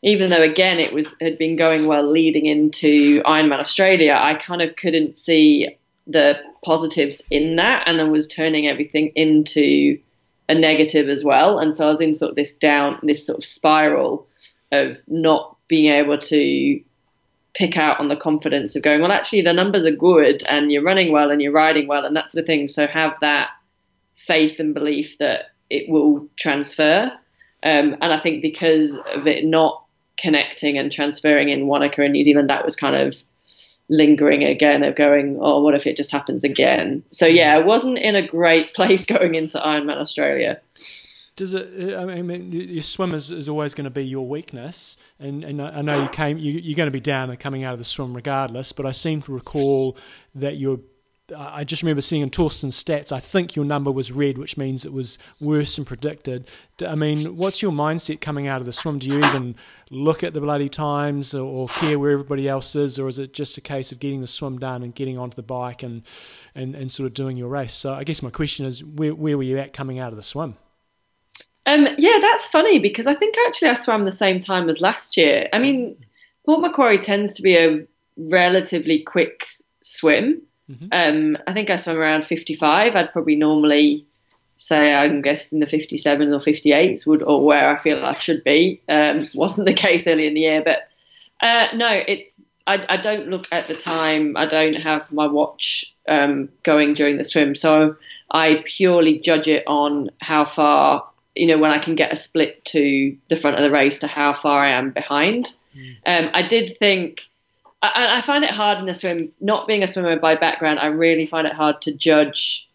even though again it was had been going well leading into Ironman Australia, I kind of couldn't see the positives in that, and I was turning everything into a negative as well. And so I was in sort of this down, this sort of spiral of not being able to pick out on the confidence of going, well, actually, the numbers are good, and you're running well, and you're riding well, and that sort of thing. So have that faith and belief that it will transfer. Um, and I think because of it not connecting and transferring in Wanaka in New Zealand, that was kind of lingering again of going, oh, what if it just happens again? So yeah, I wasn't in a great place going into Ironman Australia. Does it? I mean, your swim is, is always going to be your weakness, and, and I know you came. You, you're going to be down and coming out of the swim regardless. But I seem to recall that you're. I just remember seeing in Thorsten's stats. I think your number was red, which means it was worse than predicted. I mean, what's your mindset coming out of the swim? Do you even look at the bloody times or, care where everybody else is, or is it just a case of getting the swim done and getting onto the bike and and, and sort of doing your race? So I guess my question is, where where were you at coming out of the swim? Um, yeah, that's funny because I think actually I swam the same time as last year. I mean, Port Macquarie tends to be a relatively quick swim. Mhm. Um, I think I swam around 55. I'd probably normally say I'm guessing the 57s or 58s would, or where I feel I should be. Um, wasn't the case early in the year, but uh, no, it's. I, I don't look at the time. I don't have my watch um, going during the swim, so I purely judge it on how far you know when I can get a split to the front of the race to how far I am behind. Um, I did think I, I find it hard in the swim. Not being a swimmer by background, I really find it hard to judge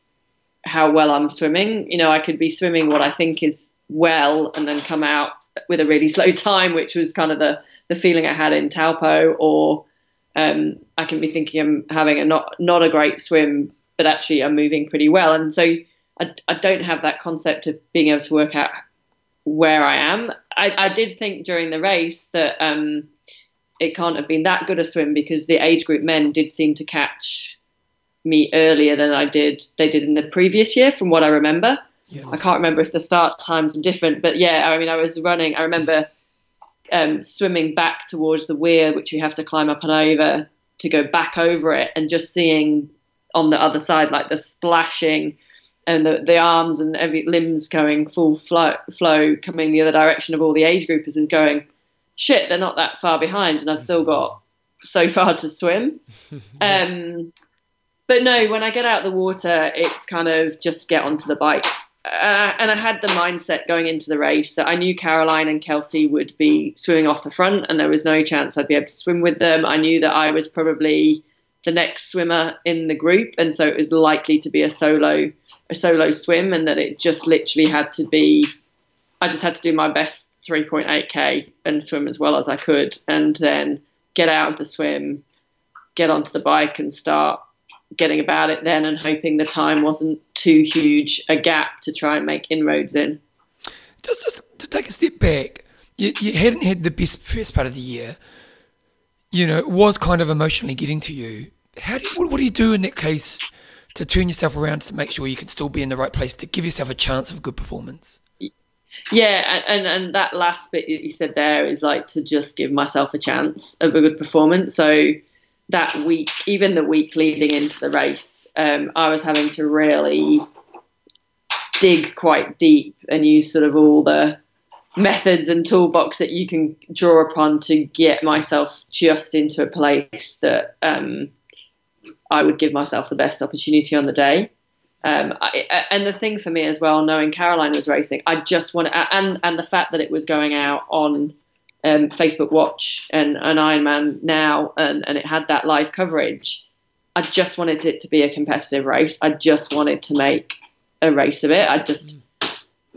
how well I'm swimming. You know, I could be swimming what I think is well, and then come out with a really slow time, which was kind of the the feeling I had in Taupo, or um, I can be thinking I'm having a not not a great swim, but actually I'm moving pretty well. And so I, I don't have that concept of being able to work out where I am. I, I did think during the race that um, it can't have been that good a swim because the age group men did seem to catch me earlier than I did. They did in the previous year, from what I remember. Yeah. I can't remember if the start times are different, but yeah, I mean, I was running. I remember um, swimming back towards the weir, which you have to climb up and over to go back over it, and just seeing on the other side like the splashing and the, the arms and every limbs going full flow, flow coming the other direction of all the age groupers is going shit they're not that far behind and i've still got so far to swim um, but no when i get out the water it's kind of just get onto the bike and I, and I had the mindset going into the race that I knew Caroline and Kelsey would be swimming off the front, and there was no chance I'd be able to swim with them. I knew that I was probably the next swimmer in the group, and so it was likely to be a solo a solo swim, and that it just literally had to be. I just had to do my best 3.8k and swim as well as I could, and then get out of the swim, get onto the bike, and start getting about it then, and hoping the time wasn't too huge a gap to try and make inroads in. Just, just to take a step back, you, you hadn't had the best first part of the year. You know, it was kind of emotionally getting to you. How do you, what, what do you do in that case to turn yourself around to make sure you can still be in the right place to give yourself a chance of a good performance? Yeah, and, and, that last bit you said there is like to just give myself a chance of a good performance. So that week, even the week leading into the race, um, I was having to really dig quite deep and use sort of all the methods and toolbox that you can draw upon to get myself just into a place that um, I would give myself the best opportunity on the day. Um, I, and the thing for me as well, knowing Caroline was racing, I just want to, and and the fact that it was going out on um, Facebook Watch and an Ironman now, and, and it had that live coverage. I just wanted it to be a competitive race. I just wanted to make a race of it. I just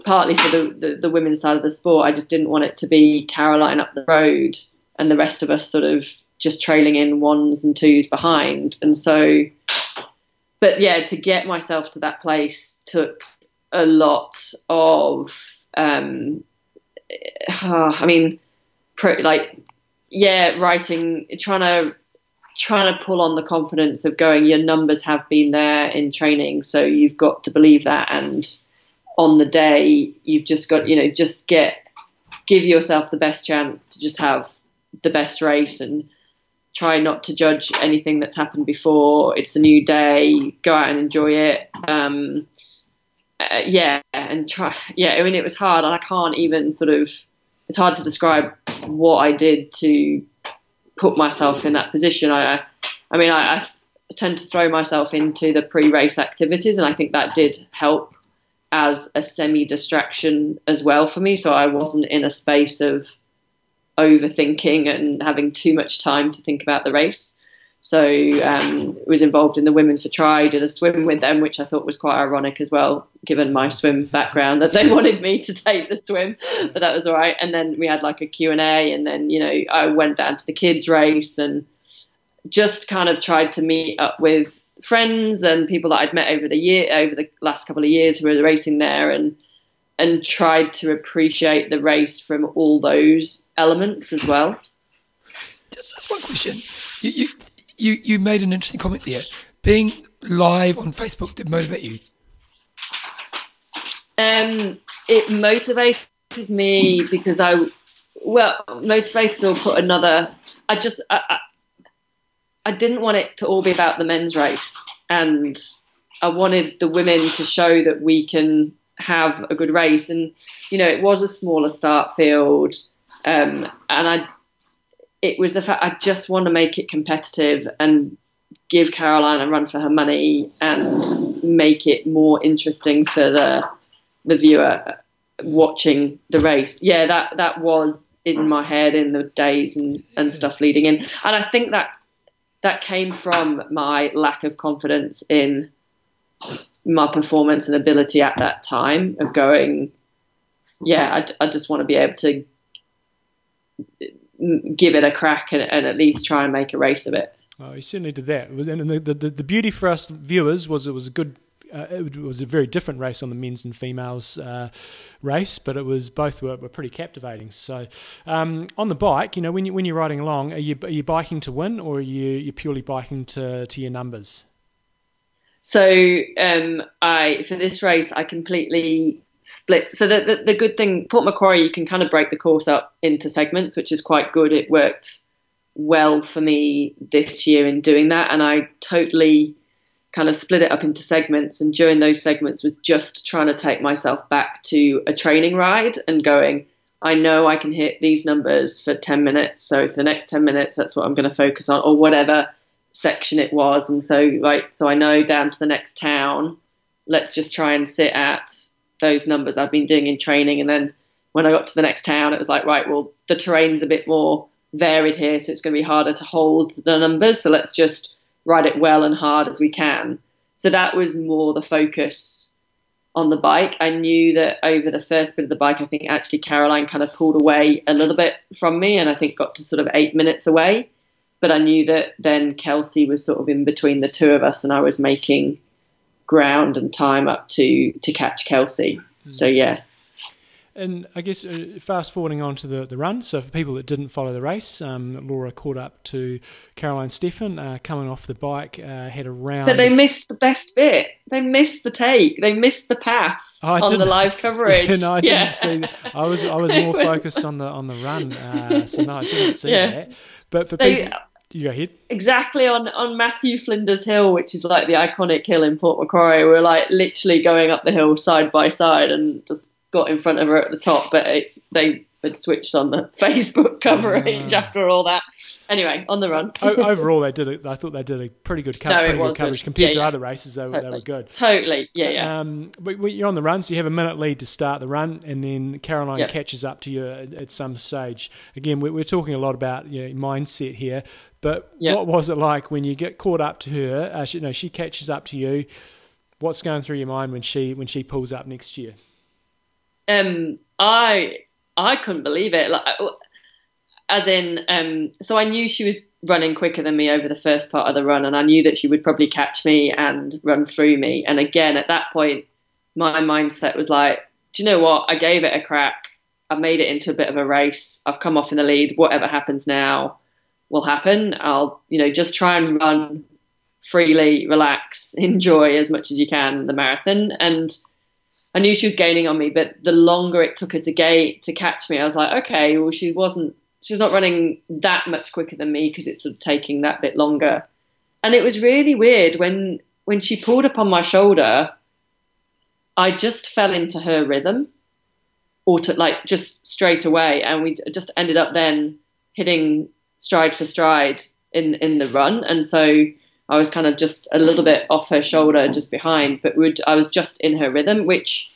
partly for the, the, the women's side of the sport, I just didn't want it to be Caroline up the road and the rest of us sort of just trailing in ones and twos behind. And so, but yeah, to get myself to that place took a lot of, um, I mean, like, yeah, writing, trying to trying to pull on the confidence of going your numbers have been there in training so you've got to believe that. And on the day you've just got you know just get give yourself the best chance to just have the best race. And try not to judge anything that's happened before. It's a new day. Go out and enjoy it. Um, uh, yeah and try yeah i mean it was hard and i can't even sort of it's hard to describe what i did to put myself in that position. I i mean i, I tend to throw myself into the pre-race activities and i think that did help as a semi distraction as well for me. So I wasn't in a space of overthinking and having too much time to think about the race. So um, was involved in the Women for Tri, did a swim with them, which I thought was quite ironic as well, given my swim background, that they wanted me to take the swim, but that was all right. And then we had like a Q&A and then, you know, I went down to the kids race and just kind of tried to meet up with friends and people that I'd met over the year over the last couple of years who were racing there and and tried to appreciate the race from all those elements as well. Just, just one question. You, you you you made an interesting comment there. Being live on Facebook did motivate you. Um, it motivated me because I well motivated or put another. I just I, I didn't want it to all be about the men's race, and I wanted the women to show that we can have a good race. And you know, it was a smaller start field, um, and I, it was the fact I just want to make it competitive and give Caroline a run for her money and make it more interesting for the the viewer watching the race. Yeah, that that was in my head in the days and, and stuff leading in. And I think that that came from my lack of confidence in my performance and ability at that time of going, yeah, I, I just want to be able to give it a crack and, and, at least try and make a race of it. Oh, you certainly did that. And the, the, the beauty for us viewers was it was a good uh, it was a very different race on the men's and females uh, race, but it was both were, were pretty captivating. So, um, on the bike, you know, when you when you're riding along, are you are you biking to win, or are you you purely biking to to your numbers? So, um, I for this race, I completely split. So the, the, the good thing, Port Macquarie, you can kind of break the course up into segments, which is quite good. It worked well for me this year in doing that, and I totally kind of split it up into segments and during those segments was just trying to take myself back to a training ride and going I know I can hit these numbers for 10 minutes so for the next 10 minutes that's what I'm going to focus on or whatever section it was and so right so I know down to the next town let's just try and sit at those numbers I've been doing in training and then when I got to the next town it was like right well the terrain's a bit more varied here so it's going to be harder to hold the numbers so let's just ride it well and hard as we can. So that was more the focus on the bike. I knew that over the first bit of the bike, I think actually Caroline kind of pulled away a little bit from me, and I think got to sort of eight minutes away. But I knew that then Kelsey was sort of in between the two of us, and I was making ground and time up to to catch Kelsey. Mm. So yeah, and I guess uh, fast forwarding on to the, the run, so for people that didn't follow the race, um, Laura caught up to Caroline Steffen uh, coming off the bike, uh, had a round. But they missed the best bit. They missed the take. They missed the pass oh, on the live coverage. Yeah, no, I didn't see. That. I was I was more focused on the on the run, uh, so no, I didn't see yeah. that. But for they, people. You go ahead. Exactly on, on Matthew Flinders Hill, which is like the iconic hill in Port Macquarie. We're like literally going up the hill side by side and just got in front of her at the top, but it, they had switched on the Facebook coverage uh, after all that. Anyway, on the run. overall, they did. A, I thought they did a pretty good, co- no, pretty good coverage good. compared yeah, to yeah. other races. They, totally. they, were good. Totally, yeah, yeah. Um, but you're on the run, so you have a minute lead to start the run, and then Caroline yep. catches up to you at, at some stage. Again, we're, we're, talking a lot about you know, mindset here, but yep. what was it like when you get caught up to her? Uh, she, no, she catches up to you. What's going through your mind when she when she pulls up next year? um, I I couldn't believe it. Like, as in, um, so I knew she was running quicker than me over the first part of the run, and I knew that she would probably catch me and run through me. And again, at that point, my mindset was like, do you know what? I gave it a crack. I've made it into a bit of a race. I've come off in the lead. Whatever happens now will happen. I'll, you know, just try and run freely, relax, enjoy as much as you can the marathon. And I knew she was gaining on me, but the longer it took her to gate to catch me, I was like, okay, well, she wasn't, she's not running that much quicker than me because it's sort of taking that bit longer. And it was really weird when when she pulled up on my shoulder. I just fell into her rhythm, or to like just straight away, and we just ended up then hitting stride for stride in in the run, and so I was kind of just a little bit off her shoulder, just behind, but would I was just in her rhythm, which,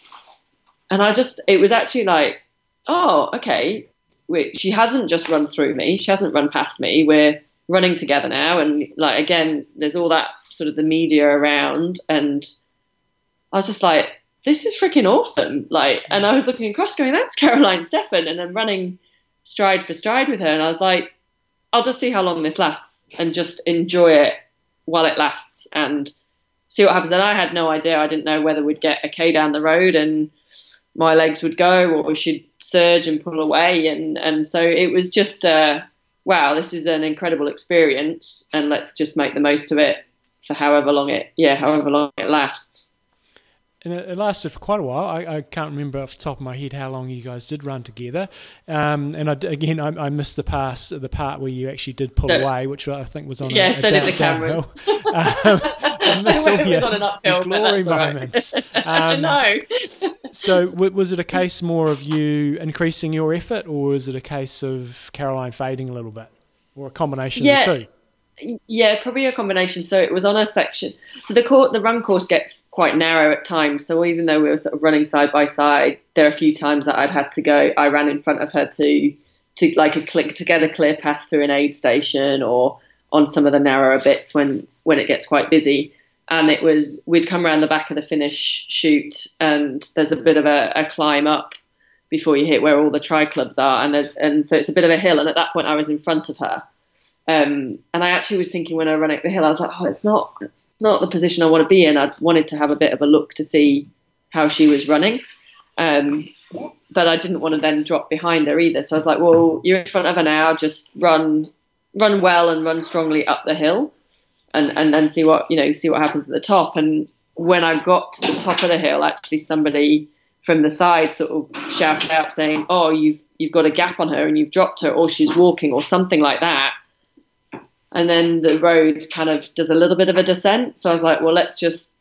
and I just it was actually like, oh, okay, wait, she hasn't just run through me, she hasn't run past me. We're running together now, and like again, there's all that sort of the media around, and I was just like, this is freaking awesome, like, and I was looking across, going, that's Caroline Steffen, and I'm running stride for stride with her, and I was like, I'll just see how long this lasts and just enjoy it while it lasts and see what happens. And I had no idea. I didn't know whether we'd get a K down the road and my legs would go or she'd surge and pull away. And, and so it was just, uh, wow, this is an incredible experience and let's just make the most of it for however long it, yeah, however long it lasts and it, it, lasted for quite a while. I, I, can't remember off the top of my head how long you guys did run together. Um, and I, again, I, I, missed the pass, the part where you actually did pull away, which I think was on yeah, a, so a down, did the cameras. um, I missed all your, uphill, glory moments. Um, no. so was it a case more of you increasing your effort, or was it a case of Caroline fading a little bit, or a combination yeah. of the two? Yeah, probably a combination. So it was on a section. So the court, the run course gets quite narrow at times. So even though we were sort of running side by side, there are a few times that I'd had to go. I ran in front of her to to like a click together a clear path through an aid station or on some of the narrower bits when when it gets quite busy. And it was we'd come around the back of the finish chute, and there's a bit of a, a climb up before you hit where all the tri clubs are, and and so it's a bit of a hill. And at that point, I was in front of her um, and I actually was thinking when I ran up the hill, I was like, oh, it's not, it's not the position I want to be in. I wanted to have a bit of a look to see how she was running. Um, but I didn't want to then drop behind her either. So I was like, well, you're in front of her now. Just run, run well and run strongly up the hill, and and then see what you know, see what happens at the top. And when I got to the top of the hill, actually somebody from the side sort of shouted out saying, "Oh, you've you've got a gap on her and you've dropped her, or she's walking, or something like that." And then the road kind of does a little bit of a descent. So I was like, well, let's just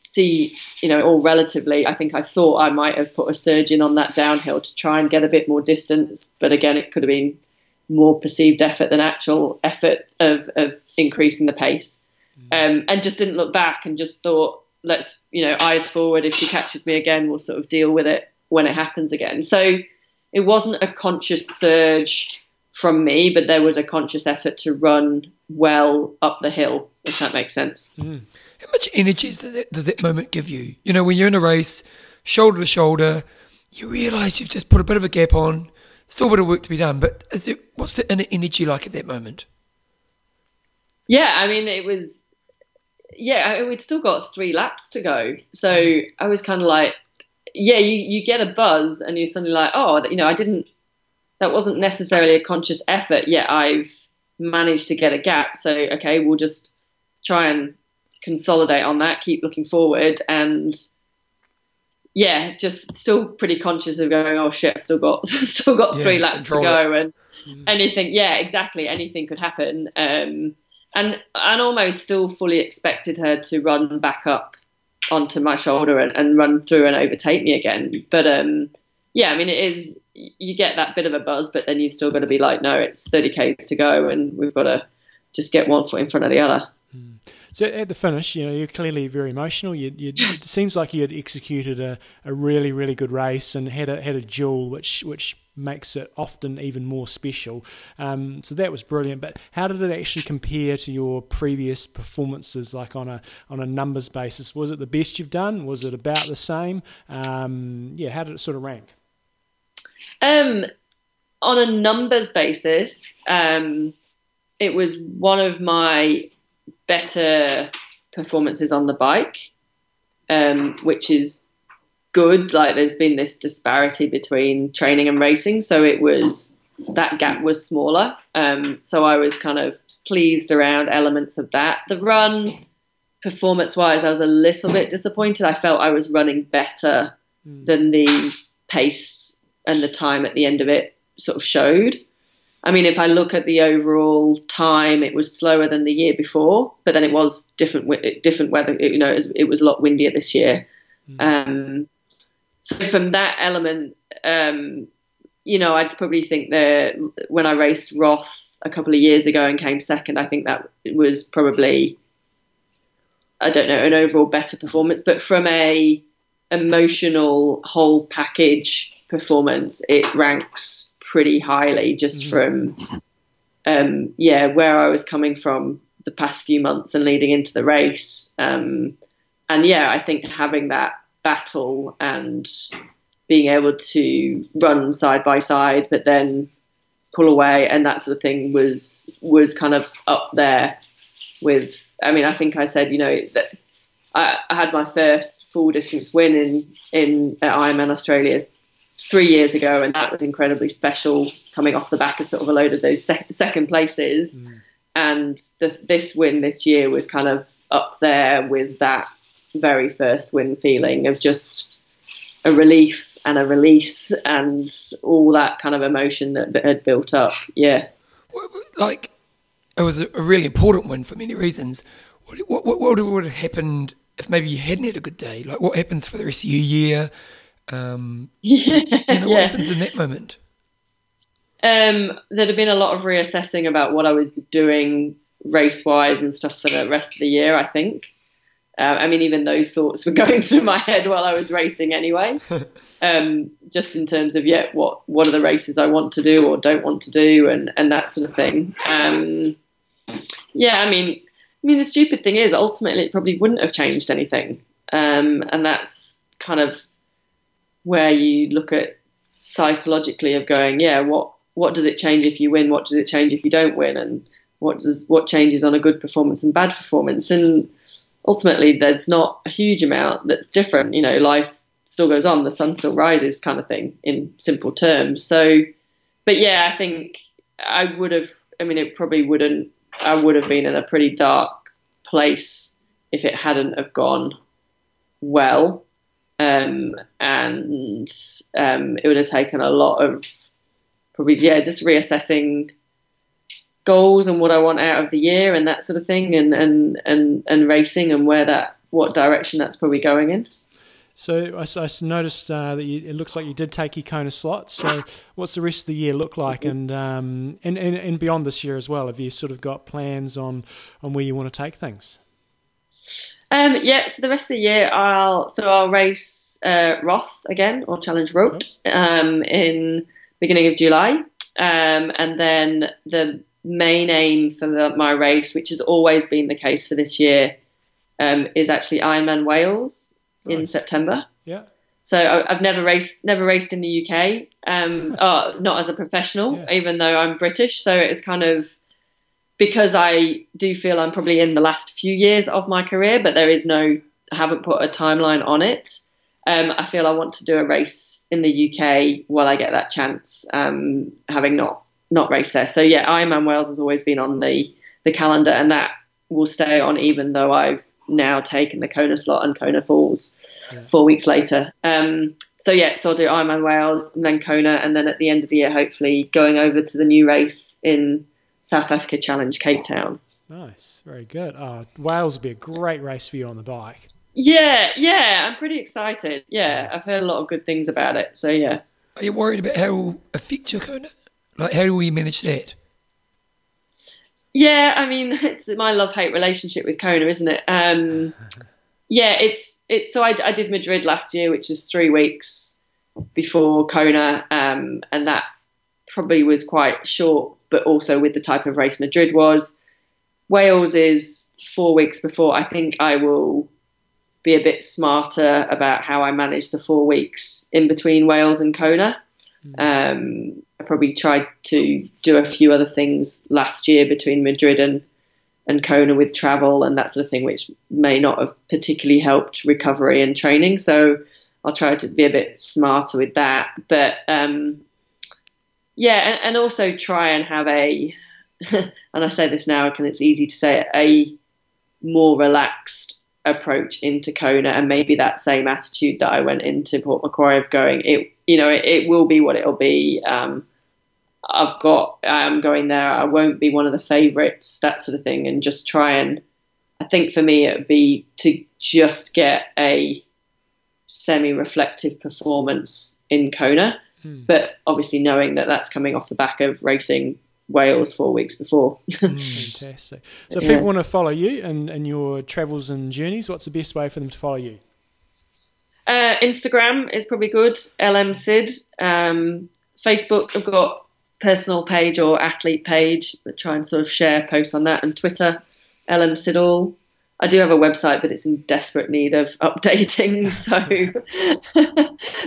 see, you know, all relatively. I think I thought I might have put a surge in on that downhill to try and get a bit more distance, but again, it could have been more perceived effort than actual effort of, of increasing the pace. Mm. Um, and just didn't look back and just thought, let's, you know, eyes forward. If she catches me again, we'll sort of deal with it when it happens again. So it wasn't a conscious surge from me, but there was a conscious effort to run well up the hill if that makes sense. Hmm. How much energy does that does that moment give you? You know, when you're in a race, shoulder to shoulder, you realise you've just put a bit of a gap on. Still a bit of work to be done, but is it what's the inner energy like at that moment? Yeah, I mean, it was. Yeah, we'd still got three laps to go, so hmm. I was kind of like, yeah, you you get a buzz, and you're suddenly like, oh, you know, I didn't. That wasn't necessarily a conscious effort, yet I've managed to get a gap. So okay, we'll just try and consolidate on that, keep looking forward, and yeah, just still pretty conscious of going, oh shit, I've still got still got Yeah, three laps to go, and anything, yeah, exactly, anything could happen. Um, and and almost still fully expected her to run back up onto my shoulder and, and run through and overtake me again. But um, yeah, I mean, it is you get that bit of a buzz, but then you've still got to be like, no, it's 30 k's to go, and we've got to just get one foot in front of the other. So at the finish, you know, you're clearly very emotional. You, you, it seems like you had executed a, a really, really good race and had a had a duel, which which makes it often even more special. Um, so that was brilliant. But how did it actually compare to your previous performances, like on a on a numbers basis? Was it the best you've done? Was it about the same? Um, yeah, how did it sort of rank? Um, on a numbers basis, um, it was one of my better performances on the bike, um, which is good. Like there's been this disparity between training and racing, so it was that gap was smaller. Um, so I was kind of pleased around elements of that. The run, performance wise, I was a little bit disappointed. I felt I was running better than the pace and the time at the end of it sort of showed. I mean, if I look at the overall time, it was slower than the year before, but then it was different, different weather. You know, it was, it was a lot windier this year. Um, so from that element, um, you know, I'd probably think that when I raced Roth a couple of years ago and came second, I think that was probably, I don't know, an overall better performance. But from a emotional whole package performance, it ranks pretty highly just from, um, yeah, where I was coming from the past few months and leading into the race. Um, and yeah, I think having that battle and being able to run side by side, but then pull away and that sort of thing was was kind of up there with. I mean, I think I said, you know, that I, I had my first full distance win in in at Ironman Australia three years ago, and that was incredibly special. Coming off the back of sort of a load of those sec- second places, mm. and the, this win this year was kind of up there with that very first win feeling of just a relief and a release and all that kind of emotion that, that had built up. Yeah. Like, it was a really important win for many reasons. What, what, what, what would have happened if maybe you hadn't had a good day? Like, what happens for the rest of your year? Um, Yeah. you know, what happens in that moment? Um, there'd have been a lot of reassessing about what I was doing race wise and stuff for the rest of the year, I think. Uh, I mean, even those thoughts were going through my head while I was racing anyway. um, just in terms of, yeah, what, what are the races I want to do or don't want to do and, and that sort of thing. Um, yeah, I mean, I mean, the stupid thing is ultimately it probably wouldn't have changed anything. Um, and that's kind of where you look at psychologically of going, yeah, what what does it change if you win? What does it change if you don't win? And what does what changes on a good performance and bad performance? And ultimately, there's not a huge amount that's different. You know, life still goes on, the sun still rises, kind of thing, in simple terms. So, but yeah, I think I would have. I mean, it probably wouldn't. I would have been in a pretty dark place if it hadn't have gone well um, and um, it would have taken a lot of probably yeah just reassessing goals and what I want out of the year and that sort of thing and and and, and racing and where that what direction that's probably going in. So I noticed uh, that you, it looks like you did take your Kona slot. So what's the rest of the year look like, and, um, and and and beyond this year as well? Have you sort of got plans on on where you want to take things? Um, yeah, so the rest of the year I'll so I'll race uh, Roth again or Challenge Roth um, in beginning of July, um, and then the main aim for the, my race, which has always been the case for this year, um, is actually Ironman Wales in September. Yeah. So I- I've never raced, never raced in the UK, um, oh, not as a professional, Yeah. even though I'm British. So it's kind of because I do feel I'm probably in the last few years of my career, but there is no, I haven't put a timeline on it. Um, I feel I want to do a race in the UK while I get that chance, um, having not not raced there. So yeah, Ironman Wales has always been on the the calendar, and that will stay on even though I've now taken the Kona slot and Kona Falls four weeks later. Um, so yeah, so I'll do Ironman Wales and then Kona, and then at the end of the year, hopefully going over to the new race in South Africa Challenge Cape Town. Nice. Very good. Oh, Wales would be a great race for you on the bike. Yeah, yeah, I'm pretty excited. Yeah, I've heard a lot of good things about it. So yeah. Are you worried about how it will affect your Kona? Like, how will you manage that? Yeah, I mean, it's my love hate relationship with Kona, isn't it? Um, yeah, it's it's. So I, I did Madrid last year, which was three weeks before Kona, um, and that probably was quite short, but also with the type of race Madrid was. Wales is four weeks before. I think I will be a bit smarter about how I manage the four weeks in between Wales and Kona. Um, I probably tried to do a few other things last year between Madrid and and Kona with travel and that sort of thing, which may not have particularly helped recovery and training. So I'll try to be a bit smarter with that. But um, yeah, and, and also try and have a, and I say this now, and it's easy to say it, a more relaxed approach into Kona, and maybe that same attitude that I went into Port Macquarie of going, it you know, it, it will be what it'll be. Um, I've got, I'm going there. I won't be one of the favourites, that sort of thing, and just try and. I think for me it would be to just get a semi-reflective performance in Kona, but obviously knowing that that's coming off the back of racing Wales four weeks before. Fantastic. So, if Yeah. people want to follow you and, and your travels and journeys, what's the best way for them to follow you? Uh, Instagram is probably good. LM Sid. Um, Facebook, I've got personal page or athlete page, but try and sort of share posts on that. And Twitter, LM Siddall. I do have a website, but it's in desperate need of updating. So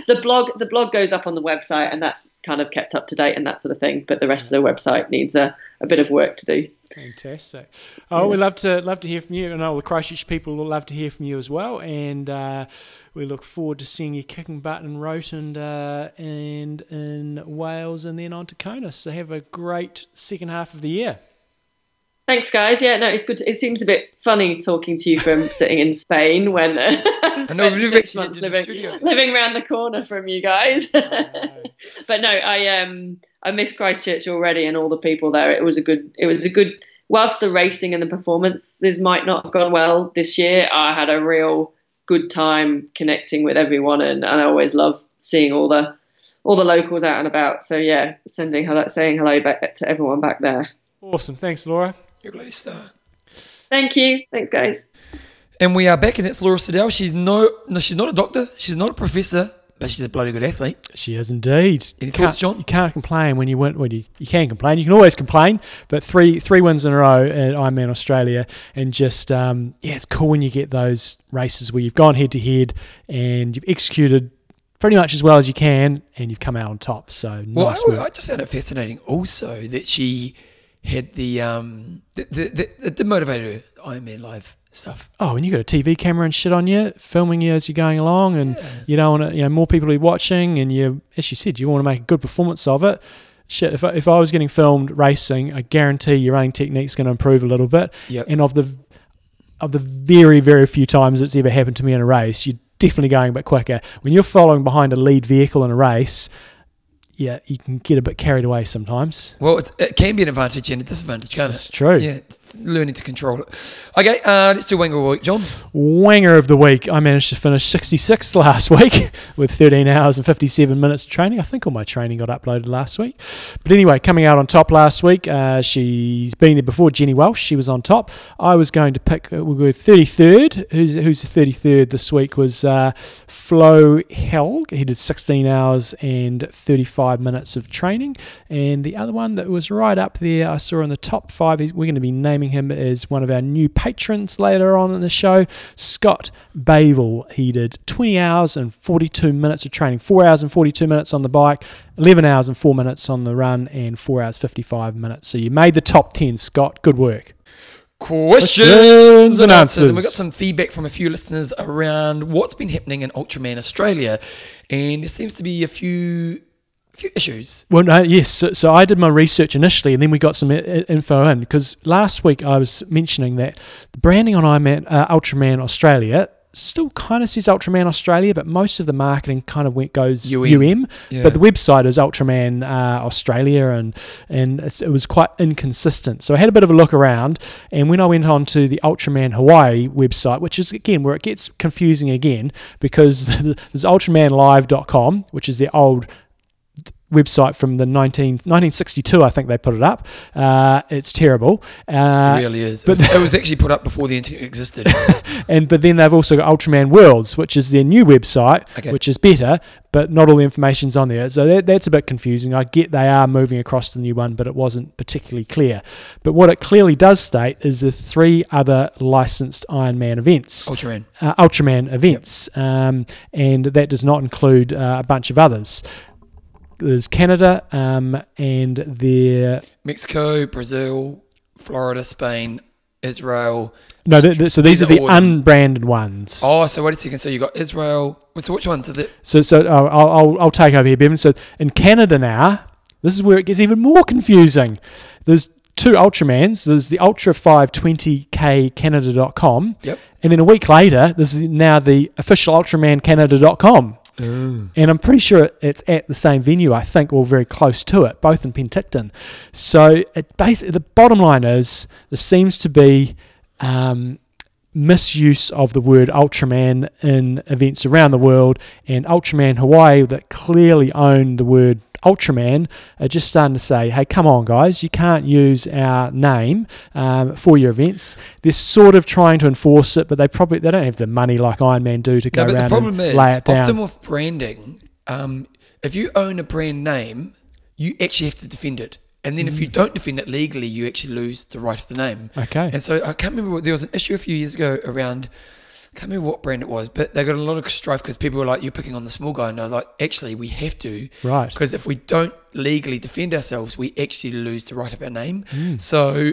the blog, the blog goes up on the website, and that's kind of kept up to date and that sort of thing. But the rest of the website needs a, a bit of work to do. Fantastic. Oh, we love to love to hear from you, and all the Christchurch people will love to hear from you as well. And uh, we look forward to seeing you kicking butt in Roth and uh, and in Wales, and then on to Kona. So have a great second half of the year. Thanks, guys. Yeah, no, it's good. It seems a bit funny talking to you from sitting in Spain when uh, I've know, six actually months living, living around the corner from you guys. but no, I um I miss Christchurch already and all the people there. It was a good. It was a good. Whilst the racing and the performances might not have gone well this year, I had a real good time connecting with everyone, and, and I always love seeing all the all the locals out and about. So yeah, sending hello, saying hello back to everyone back there. Awesome. Thanks, Laura. You're a bloody star. Thank you. Thanks, guys. And we are back, and that's Laura Siddall. She's no, no, she's not a doctor. She's not a professor, but she's a bloody good athlete. She is indeed. Any you thoughts, can't, John? You can't complain when you win. Well, you, you can complain. You can always complain. But three three wins in a row at Ironman Australia, and just um, yeah, it's cool when you get those races where you've gone head to head and you've executed pretty much as well as you can, and you've come out on top. So Well, nice I, work. I just found it fascinating also that she had the um the the, the, the motivator Ironman live stuff. Oh, and you got a TV camera and shit on you, filming you as you're going along, and you don't want to, you know, more people to be watching, and you, as you said, you want to make a good performance of it. Shit, if I, if I was getting filmed racing, I guarantee your running technique's going to improve a little bit. Yep. And of the of the very very few times it's ever happened to me in a race, you're definitely going a bit quicker. When you're following behind a lead vehicle in a race, yeah, you can get a bit carried away sometimes. Well, it's, it can be an advantage and a disadvantage, can't It's it? true. Yeah, learning to control it. Okay, uh, let's do Wanger of the week, John. Wanger of the week. I managed to finish 66th last week with 13 hours and 57 minutes of training. I think all my training got uploaded last week. But anyway, coming out on top last week, uh, she's been there before. Jenny Welsh, she was on top. I was going to pick, uh, we'll go 33rd. Who's, who's the 33rd this week was uh, Flo Helg. He did 16 hours and 35 minutes of training. And the other one that was right up there, I saw in the top five, we're going to be naming him as one of our new patrons later on in the show, Scott Bavel. He did 20 hours and 42 minutes of training, 4 hours and 42 minutes on the bike, 11 hours and 4 minutes on the run, and 4 hours 55 minutes. So you made the top 10, Scott. Good work. Questions and answers. And we got some feedback from a few listeners around what's been happening in Ultraman Australia. And there seems to be a few few issues. Well, no, yes. So, so, I did my research initially, and then we got some I- info in because last week I was mentioning that the branding on Ironman, uh, Ultraman Australia still kind of says Ultraman Australia, but most of the marketing kind of went goes UM. UM. Yeah. But the website is Ultraman uh, Australia, and and it's, it was quite inconsistent. So I had a bit of a look around, and when I went on to the Ultraman Hawaii website, which is again where it gets confusing again because there's UltramanLive.com, which is the old website from the 19, 1962, I think they put it up. Uh, it's terrible. Uh, it really is. It but- was, it was actually put up before the internet existed. and but then they've also got Ultraman Worlds, which is their new website, Okay. which is better, but not all the information's on there. So that, that's a bit confusing. I get they are moving across to the new one, but it wasn't particularly clear. But what it clearly does state is the three other licensed Iron Man events. Ultraman. uh, Ultraman events, um, and that does not include uh, a bunch of others. There's Canada um, and their Mexico, Brazil, Florida, Spain, Israel. no. Th- th- so these, These are are the unbranded ones. Oh, so wait a second. So you got Israel. So which ones are the? So so uh, I'll, I'll I'll take over here, Bevan. So in Canada now, this is where it gets even more confusing. There's two Ultramans. There's the Ultra 520k Canada.com, Yep. and then a week later, there's now the official Ultraman Canada.com. And I'm pretty sure it's at the same venue, I think, or very close to it, both in Penticton. So it basically, the bottom line is there seems to be um, misuse of the word Ultraman in events around the world, and Ultraman Hawaii, that clearly own the word Ultraman, are just starting to say, hey, come on, guys, you can't use our name um, for your events. They're sort of trying to enforce it, but they probably they don't have the money like Iron Man do to go No, but the around problem and is lay it down. often with branding, um, if you own a brand name, you actually have to defend it. And then if Mm. you don't defend it legally, you actually lose the right of the name. Okay. And so I can't remember. what- There was an issue a few years ago around. I can't remember what brand it was, but they got a lot of strife because people were like, "You're picking on the small guy," and I was like, "Actually, we have to, Right. Because if we don't legally defend ourselves, we actually lose the right of our name. Mm. So,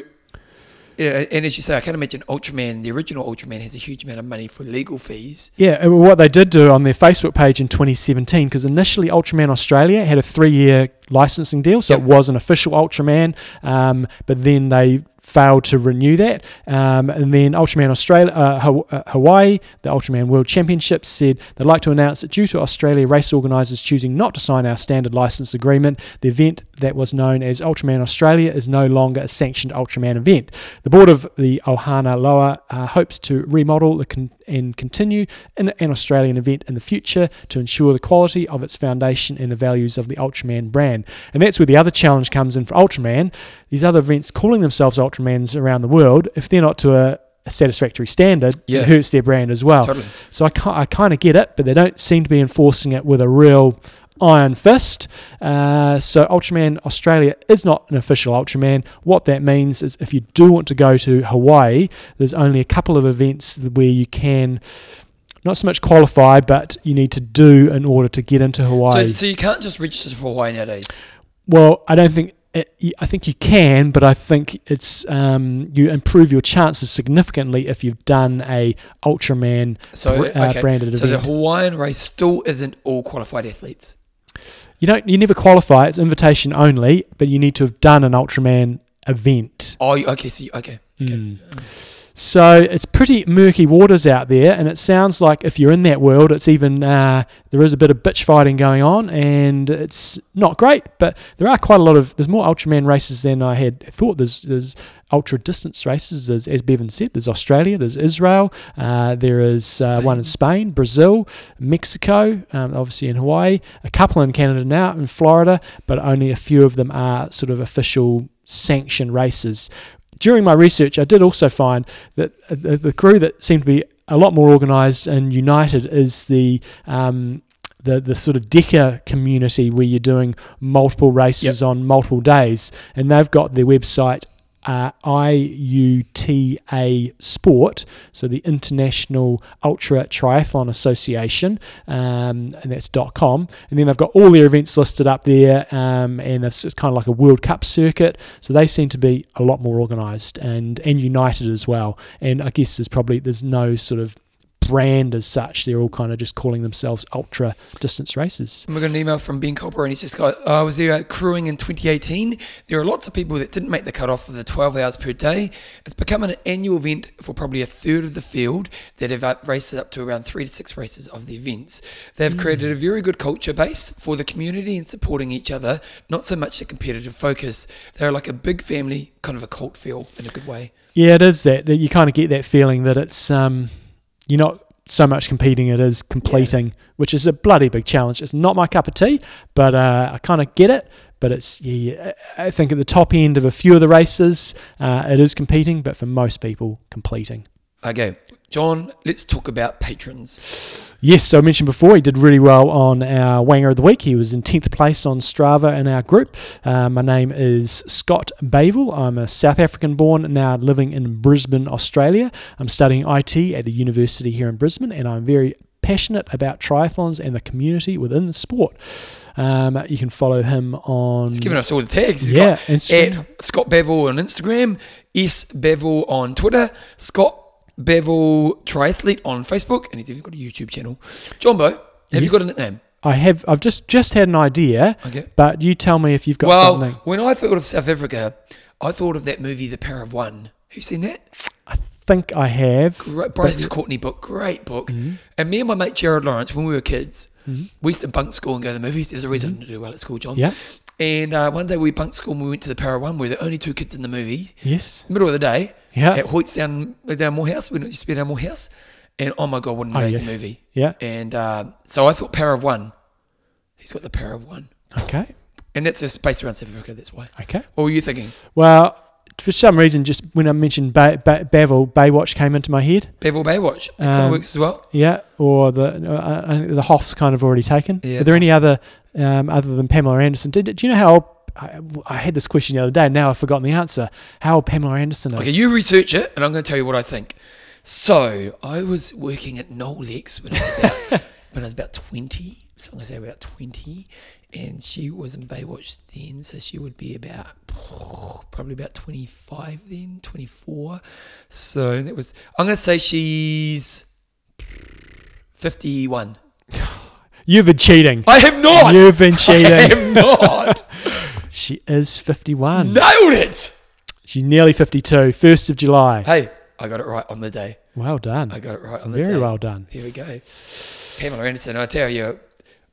yeah, and as you say, I can't imagine Ultraman, the original Ultraman, has a huge amount of money for legal fees. Yeah, and what they did do on their Facebook page in 2017, because initially Ultraman Australia had a three-year licensing deal, so Yep. it was an official Ultraman, um, but then they failed to renew that. Um, and then Ultraman Australia, uh, uh, Hawaii, the Ultraman World Championships, said they'd like to announce that due to Australia race organisers choosing not to sign our standard license agreement, the event that was known as Ultraman Australia is no longer a sanctioned Ultraman event. The board of the Ohana Loa uh, hopes to remodel the con- and continue an, an Australian event in the future to ensure the quality of its foundation and the values of the Ultraman brand. And that's where the other challenge comes in for Ultraman. These other events calling themselves Ultramans around the world, if they're not to a, a satisfactory standard, Yeah. it hurts their brand as well. Totally. So I, I kind of get it, but they don't seem to be enforcing it with a real iron fist. Uh, so Ultraman Australia is not an official Ultraman. What that means is if you do want to go to Hawaii, there's only a couple of events where you can not so much qualify, but you need to do in order to get into Hawaii. so you can't just register for Hawaii nowadays. well, I don't think. It, I think you can, but I think it's um, you improve your chances significantly if you've done a Ultraman So, br- uh, okay. branded so the. Hawaiian race still isn't all qualified athletes. You don't. You never qualify. It's invitation only, but you need to have done an Ultraman event. Oh, you- okay. So, okay. okay. Mm. So it's pretty murky waters out there, and it sounds like if you're in that world, it's even uh, there is a bit of bitch fighting going on, and it's not great. But there are quite a lot of there's more Ultraman races than I had thought. There's there's ultra distance races. There's, as Bevan said, there's Australia, there's Israel, uh, there is uh, one in Spain, Brazil, Mexico, um, obviously in Hawaii, a couple in Canada now, in Florida, but only a few of them are sort of official sanctioned races. During my research, I did also find that uh, the, the crew that seemed to be a lot more organised and united is the um, the the sort of Decker community where you're doing multiple races on multiple days, and they've got their website. Uh, IUTA Sport, so the International Ultra Triathlon Association, um, and that's .com. And then they've got all their events listed up there, um, and it's, it's kind of like a World Cup circuit. So they seem to be a lot more organised and and united as well. And I guess there's probably there's no sort of brand as such. They're all kind of just calling themselves ultra distance races. And we got an email from Ben Copper, and he's just got, I was there crewing in 2018. There are lots of people that didn't make the cutoff of the 12 hours per day. It's become an annual event for probably a third of the field that have raced up to around three to six races of the events. They've created a very good culture base for the community and supporting each other, not so much a competitive focus. They're like a big family, kind of a cult feel in a good way. Yeah, it is that, that you kind of get that feeling that it's um, you're not so much competing, it is completing, which is a bloody big challenge. It's not my cup of tea, but uh, I kind of get it. But it's yeah, yeah, I think at the top end of a few of the races, uh, it is competing, but for most people, completing. Okay, John, let's talk about patrons. Yes, so I mentioned before he did really well on our Wanger of the Week. He was in 10th place on Strava in our group. Uh, my name is Scott Bavel. I'm a South African born, now living in Brisbane, Australia. I'm studying IT at the university here in Brisbane, and I'm very passionate about triathlons and the community within the sport. Um, you can follow him on. He's given us all the tags. He's Yeah, got at Scott Bevel on Instagram, S Bevel on Twitter, Scott Bevel Triathlete on Facebook, and he's even got a YouTube channel. Jumbo, have you got a nickname? I have. I've just just had an idea, Okay. but you tell me if you've got Well, something. when I thought of South Africa, I thought of that movie, The Power of One. Have you seen that? I think I have. Great, Bryce Courtenay book, great book. Mm-hmm. And me and my mate Jared Lawrence, when we were kids, we used to bunk school and go to the movies. There's a reason I didn't do well at school, John. Mm-hmm. Yeah. And uh, one day we bunked school and we went to the Power of One. We were the only two kids in the movie. Yes. Middle of the day. Yeah. At Hoyt's down down Moorhouse. We used to be down Moorhouse. And oh my god, what an Oh, amazing yes. movie. Yeah. And uh, so I thought Power of One. He's got the Power of One. Okay. And that's just based around South Africa, that's why. Okay. What were you thinking? Well, for some reason, just when I mentioned ba- ba- Bavel, Baywatch came into my head. Bevel Baywatch. That kind of Um, works as well. Yeah, or the uh, the Hoff's kind of already taken. Yeah, Are there any Hoff's- other um, other than Pamela Anderson? Did, do you know how? I, I had this question the other day. and Now I've forgotten the answer. How old Pamela Anderson is? Okay, you research it, and I'm going to tell you what I think. So I was working at Nolex when I was about when I was about twenty. So I'm going to say about twenty, and she was in Baywatch then, so she would be about oh, probably about twenty five then, twenty four. So that was. I'm going to say she's fifty one. You've been cheating. I have not. You've been cheating. I have not She is 51. nailed it. She's nearly 52. 1st of July. Hey, I got it right on the day. Well done. I got it right on the day. Very well done. Here we go. Pamela Anderson, I tell you.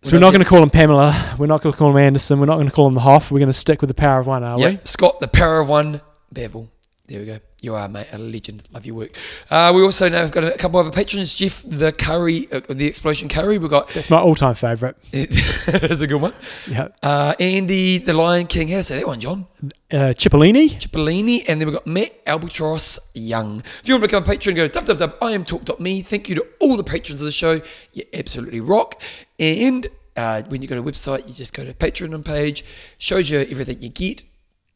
So we're not going to call him Pamela. We're not going to call him Anderson. We're not going to call him the Hoff. We're going to stick with the power of one, are we? Yep, Scott, the power of one, Bevel. There we go. You are, mate, a legend. Love your work. Uh, we also now have got a couple of other patrons. Jeff, the Curry, uh, the Explosion Curry. We've got, That's my all-time favourite. that's a good one. Yeah. Uh, Andy, the Lion King. How to say that one, John? Uh, Cipollini. Cipollini. And then we've got Matt Albatross Young. If you want to become a patron, go to www.iamtalk.me. Thank you to all the patrons of the show. You absolutely rock. And uh, when you go to the website, you just go to Patreon page. Shows you everything you get.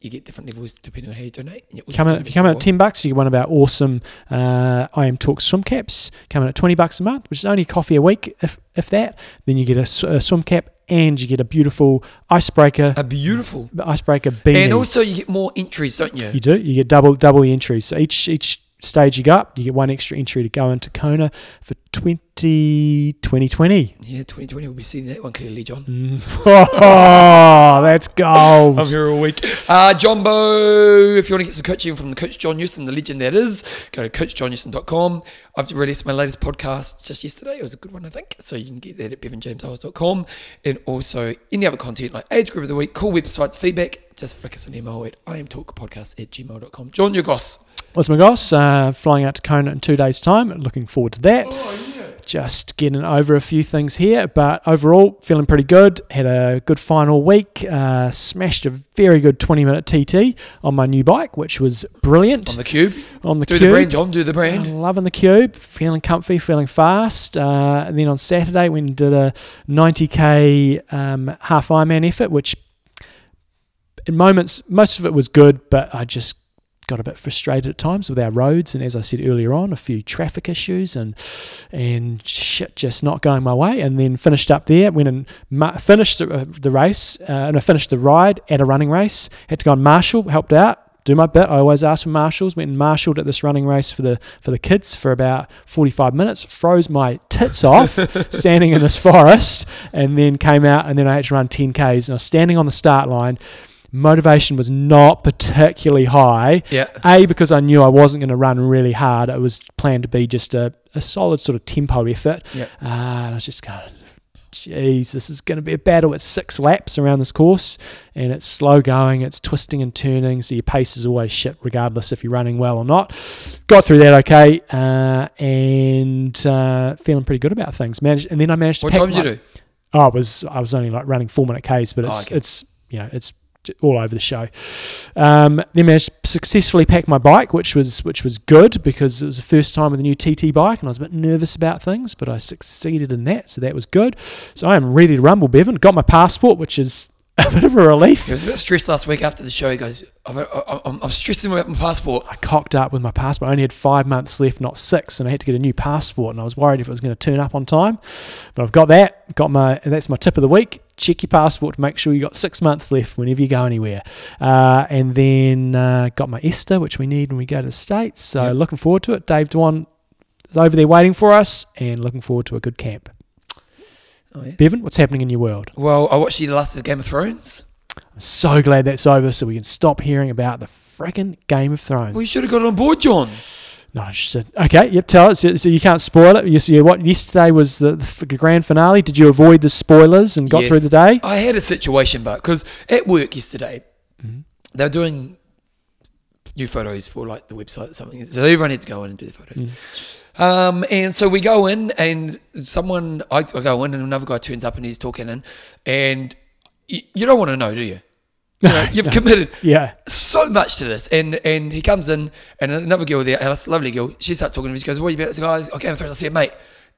You get different levels depending on how you donate. You Come in, if you come in at 10 bucks, you get one of our awesome uh, I Am Talk swim caps. Coming at 20 bucks a month, which is only coffee a week, if, if that. Then you get a swim cap and you get a beautiful icebreaker A beautiful. icebreaker beanie. And also, you get more entries, don't you? You do. You get double double the entries. So each each stage you go up, you get one extra entry to go into Kona for 20, 2020. Yeah, 2020, we'll be seeing that one clearly, John. Oh, that's gold. I'm here all week. Uh, Jumbo, if you want to get some coaching from the Coach John Newsom, the legend that is, go to coachjohnnewsom.com. I've released my latest podcast just yesterday. It was a good one, I think. So you can get that at bevanjameseyles.com. And also any other content like Age Group of the Week, cool websites, feedback, just flick us an email at imtalkpodcast at gmail.com. John, your goss. What's my goss? Uh, flying out to Kona in two days' time. Looking forward to that. Just getting over a few things here, but overall feeling pretty good. Had a good final week. Uh, smashed a very good 20 minute TT on my new bike, which was brilliant. On the cube. On the Do cube. Do the brand, John. Do the brand. I'm loving the cube, feeling comfy, feeling fast. Uh, and then on Saturday, we did a 90k um, half Ironman effort, which in moments, most of it was good, but I just got a bit frustrated at times with our roads, and as I said earlier on, a few traffic issues and and shit just not going my way. And then finished up there, went and ma- finished the, uh, the race, uh, and I finished the ride at a running race. Had to go on Marshall, helped out. Do my bit. I always ask for marshals. Went and marshalled at this running race for the for the kids for about forty five minutes. Froze my tits off standing in this forest, and then came out. And then I had to run ten k's. And I was standing on the start line motivation was not particularly high. Yeah. A, because I knew I wasn't going to run really hard. It was planned to be just a, a solid sort of tempo effort. Yeah. Uh, and I was just going, geez, this is going to be a battle. It's six laps around this course and it's slow going, it's twisting and turning. So your pace is always shit, regardless if you're running well or not. Got through that okay uh, and uh, feeling pretty good about things. Managed, and then I managed to What time did you do? Oh, it was I was only like running four minute Ks, but Oh, it's okay. it's you know it's all over the show. Um, then managed to successfully pack my bike, which was which was good because it was the first time with a new TT bike, and I was a bit nervous about things, but I succeeded in that, so that was good. So I am ready to rumble, Bevan. Got my passport, which is a bit of a relief. He was a bit stressed last week after the show. He goes, I've, I, I'm, I'm stressing about my passport. I cocked up with my passport. I only had five months left, not six, and I had to get a new passport. And I was worried if it was going to turn up on time, but I've got that. Got my. That's my tip of the week. Check your passport to make sure you got six months left whenever you go anywhere. Uh, and then uh, got my ESTA, which we need when we go to the states. So Yep. looking forward to it. Dave Dwan is over there waiting for us, and looking forward to a good camp. Oh, yeah. Bevan, what's happening in your world? Well, I watched the last of Game of Thrones. I'm so glad that's over, so we can stop hearing about the frickin' Game of Thrones. Well, should have got on board, John. Not said, Okay, yep. Tell us. So, so you can't spoil it. You see, what yesterday was the, the grand finale. Did you avoid the spoilers and got Yes. through the day? I had a situation, but because at work yesterday, Mm-hmm. they were doing new photos for like the website or something. So everyone had to go in and do the photos. Mm. Um, and so we go in, and someone, I, I go in, and another guy turns up and he's talking, and, and you, you don't want to know, do you? You know, you've committed Yeah. so much to this. And and he comes in, and another girl there, Alice, lovely girl, she starts talking to me. She goes, What are you about? So guys, okay, I'm I said, Mate,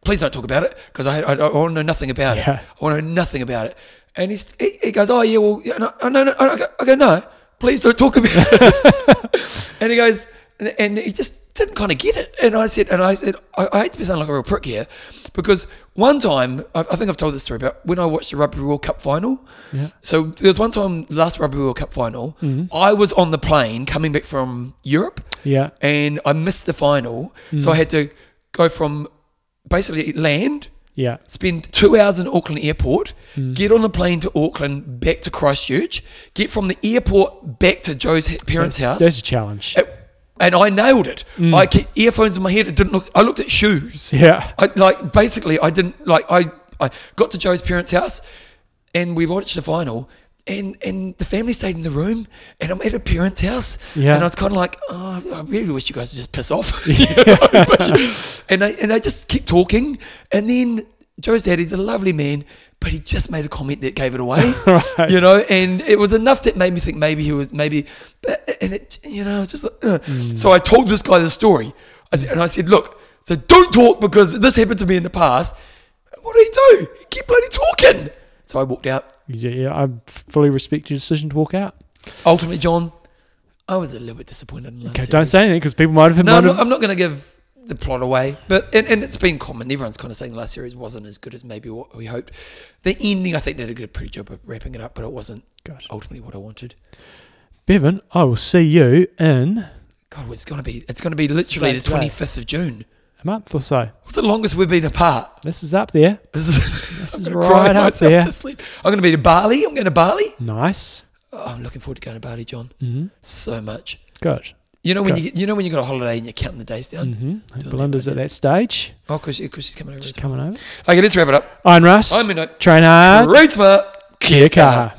please don't talk about it because I, I, I want to know nothing about Yeah. it. I want to know nothing about it. And he's, he, he goes, Oh, yeah, well, yeah, no, oh, no, no. I go, I go, No, please don't talk about it. and he goes, and- and he just didn't kind of get it. And I said, and I said, I, I hate to be sounding like a real prick here, because one time, I, I think I've told this story about when I watched the Rugby World Cup final. Yeah. So there was one time, last Rugby World Cup final, mm-hmm. I was on the plane coming back from Europe, Yeah. and I missed the final, so I mm-hmm. had to go from basically land. Yeah. Spend two hours in Auckland airport, mm. get on a plane to Auckland, back to Christchurch, get from the airport back to Joe's parents' That's, house. that's a challenge. It- and I nailed it. Mm. I kept earphones in my head. It didn't look. I looked at shoes. Yeah. I like basically. I didn't like. I I got to Joe's parents' house, and we watched the final. And and the family stayed in the room, and I'm at a parent's house, Yeah. and I was kind of like, oh, I really wish you guys would just piss off. Know, but- and I and I just kept talking, and then Joe's dad, he's a lovely man, but he just made a comment that gave it away, Right. you know, and it was enough that made me think maybe he was maybe, but, and it, you know, just like, uh. so I told this guy the story, I said, and I said, look, so don't talk because this happened to me in the past. What did he do? He kept bloody talking. So I walked out. Yeah, yeah, I fully respect your decision to walk out. Ultimately, John, I was a little bit disappointed. In the last Okay, don't say anything because people might have. No, I'm not, I'm not going to give the plot away, but and, and it's been common. Everyone's kind of saying the last series wasn't as good as maybe what we hoped. The ending, I think, they did a good, pretty job of wrapping it up, but it wasn't Gosh. ultimately what I wanted. Bevan, I will see you in God, it's going to be it's going to be literally the twenty fifth of June. A month or so. What's the longest we've been apart? This is up there. This is, This is gonna right up there. to sleep. I'm going to be to Bali. I'm going to Bali. Nice. Oh, I'm looking forward to going to Bali, John. hmm So much. Good. You know when you you know when you got a holiday and you're counting the days down. Mm-hmm. Belinda's at that stage. Oh, because she's coming over. She's coming over. Okay, let's wrap it up. I'm Russ. I'm Midnight. Train hard. Smart. Kia kaha.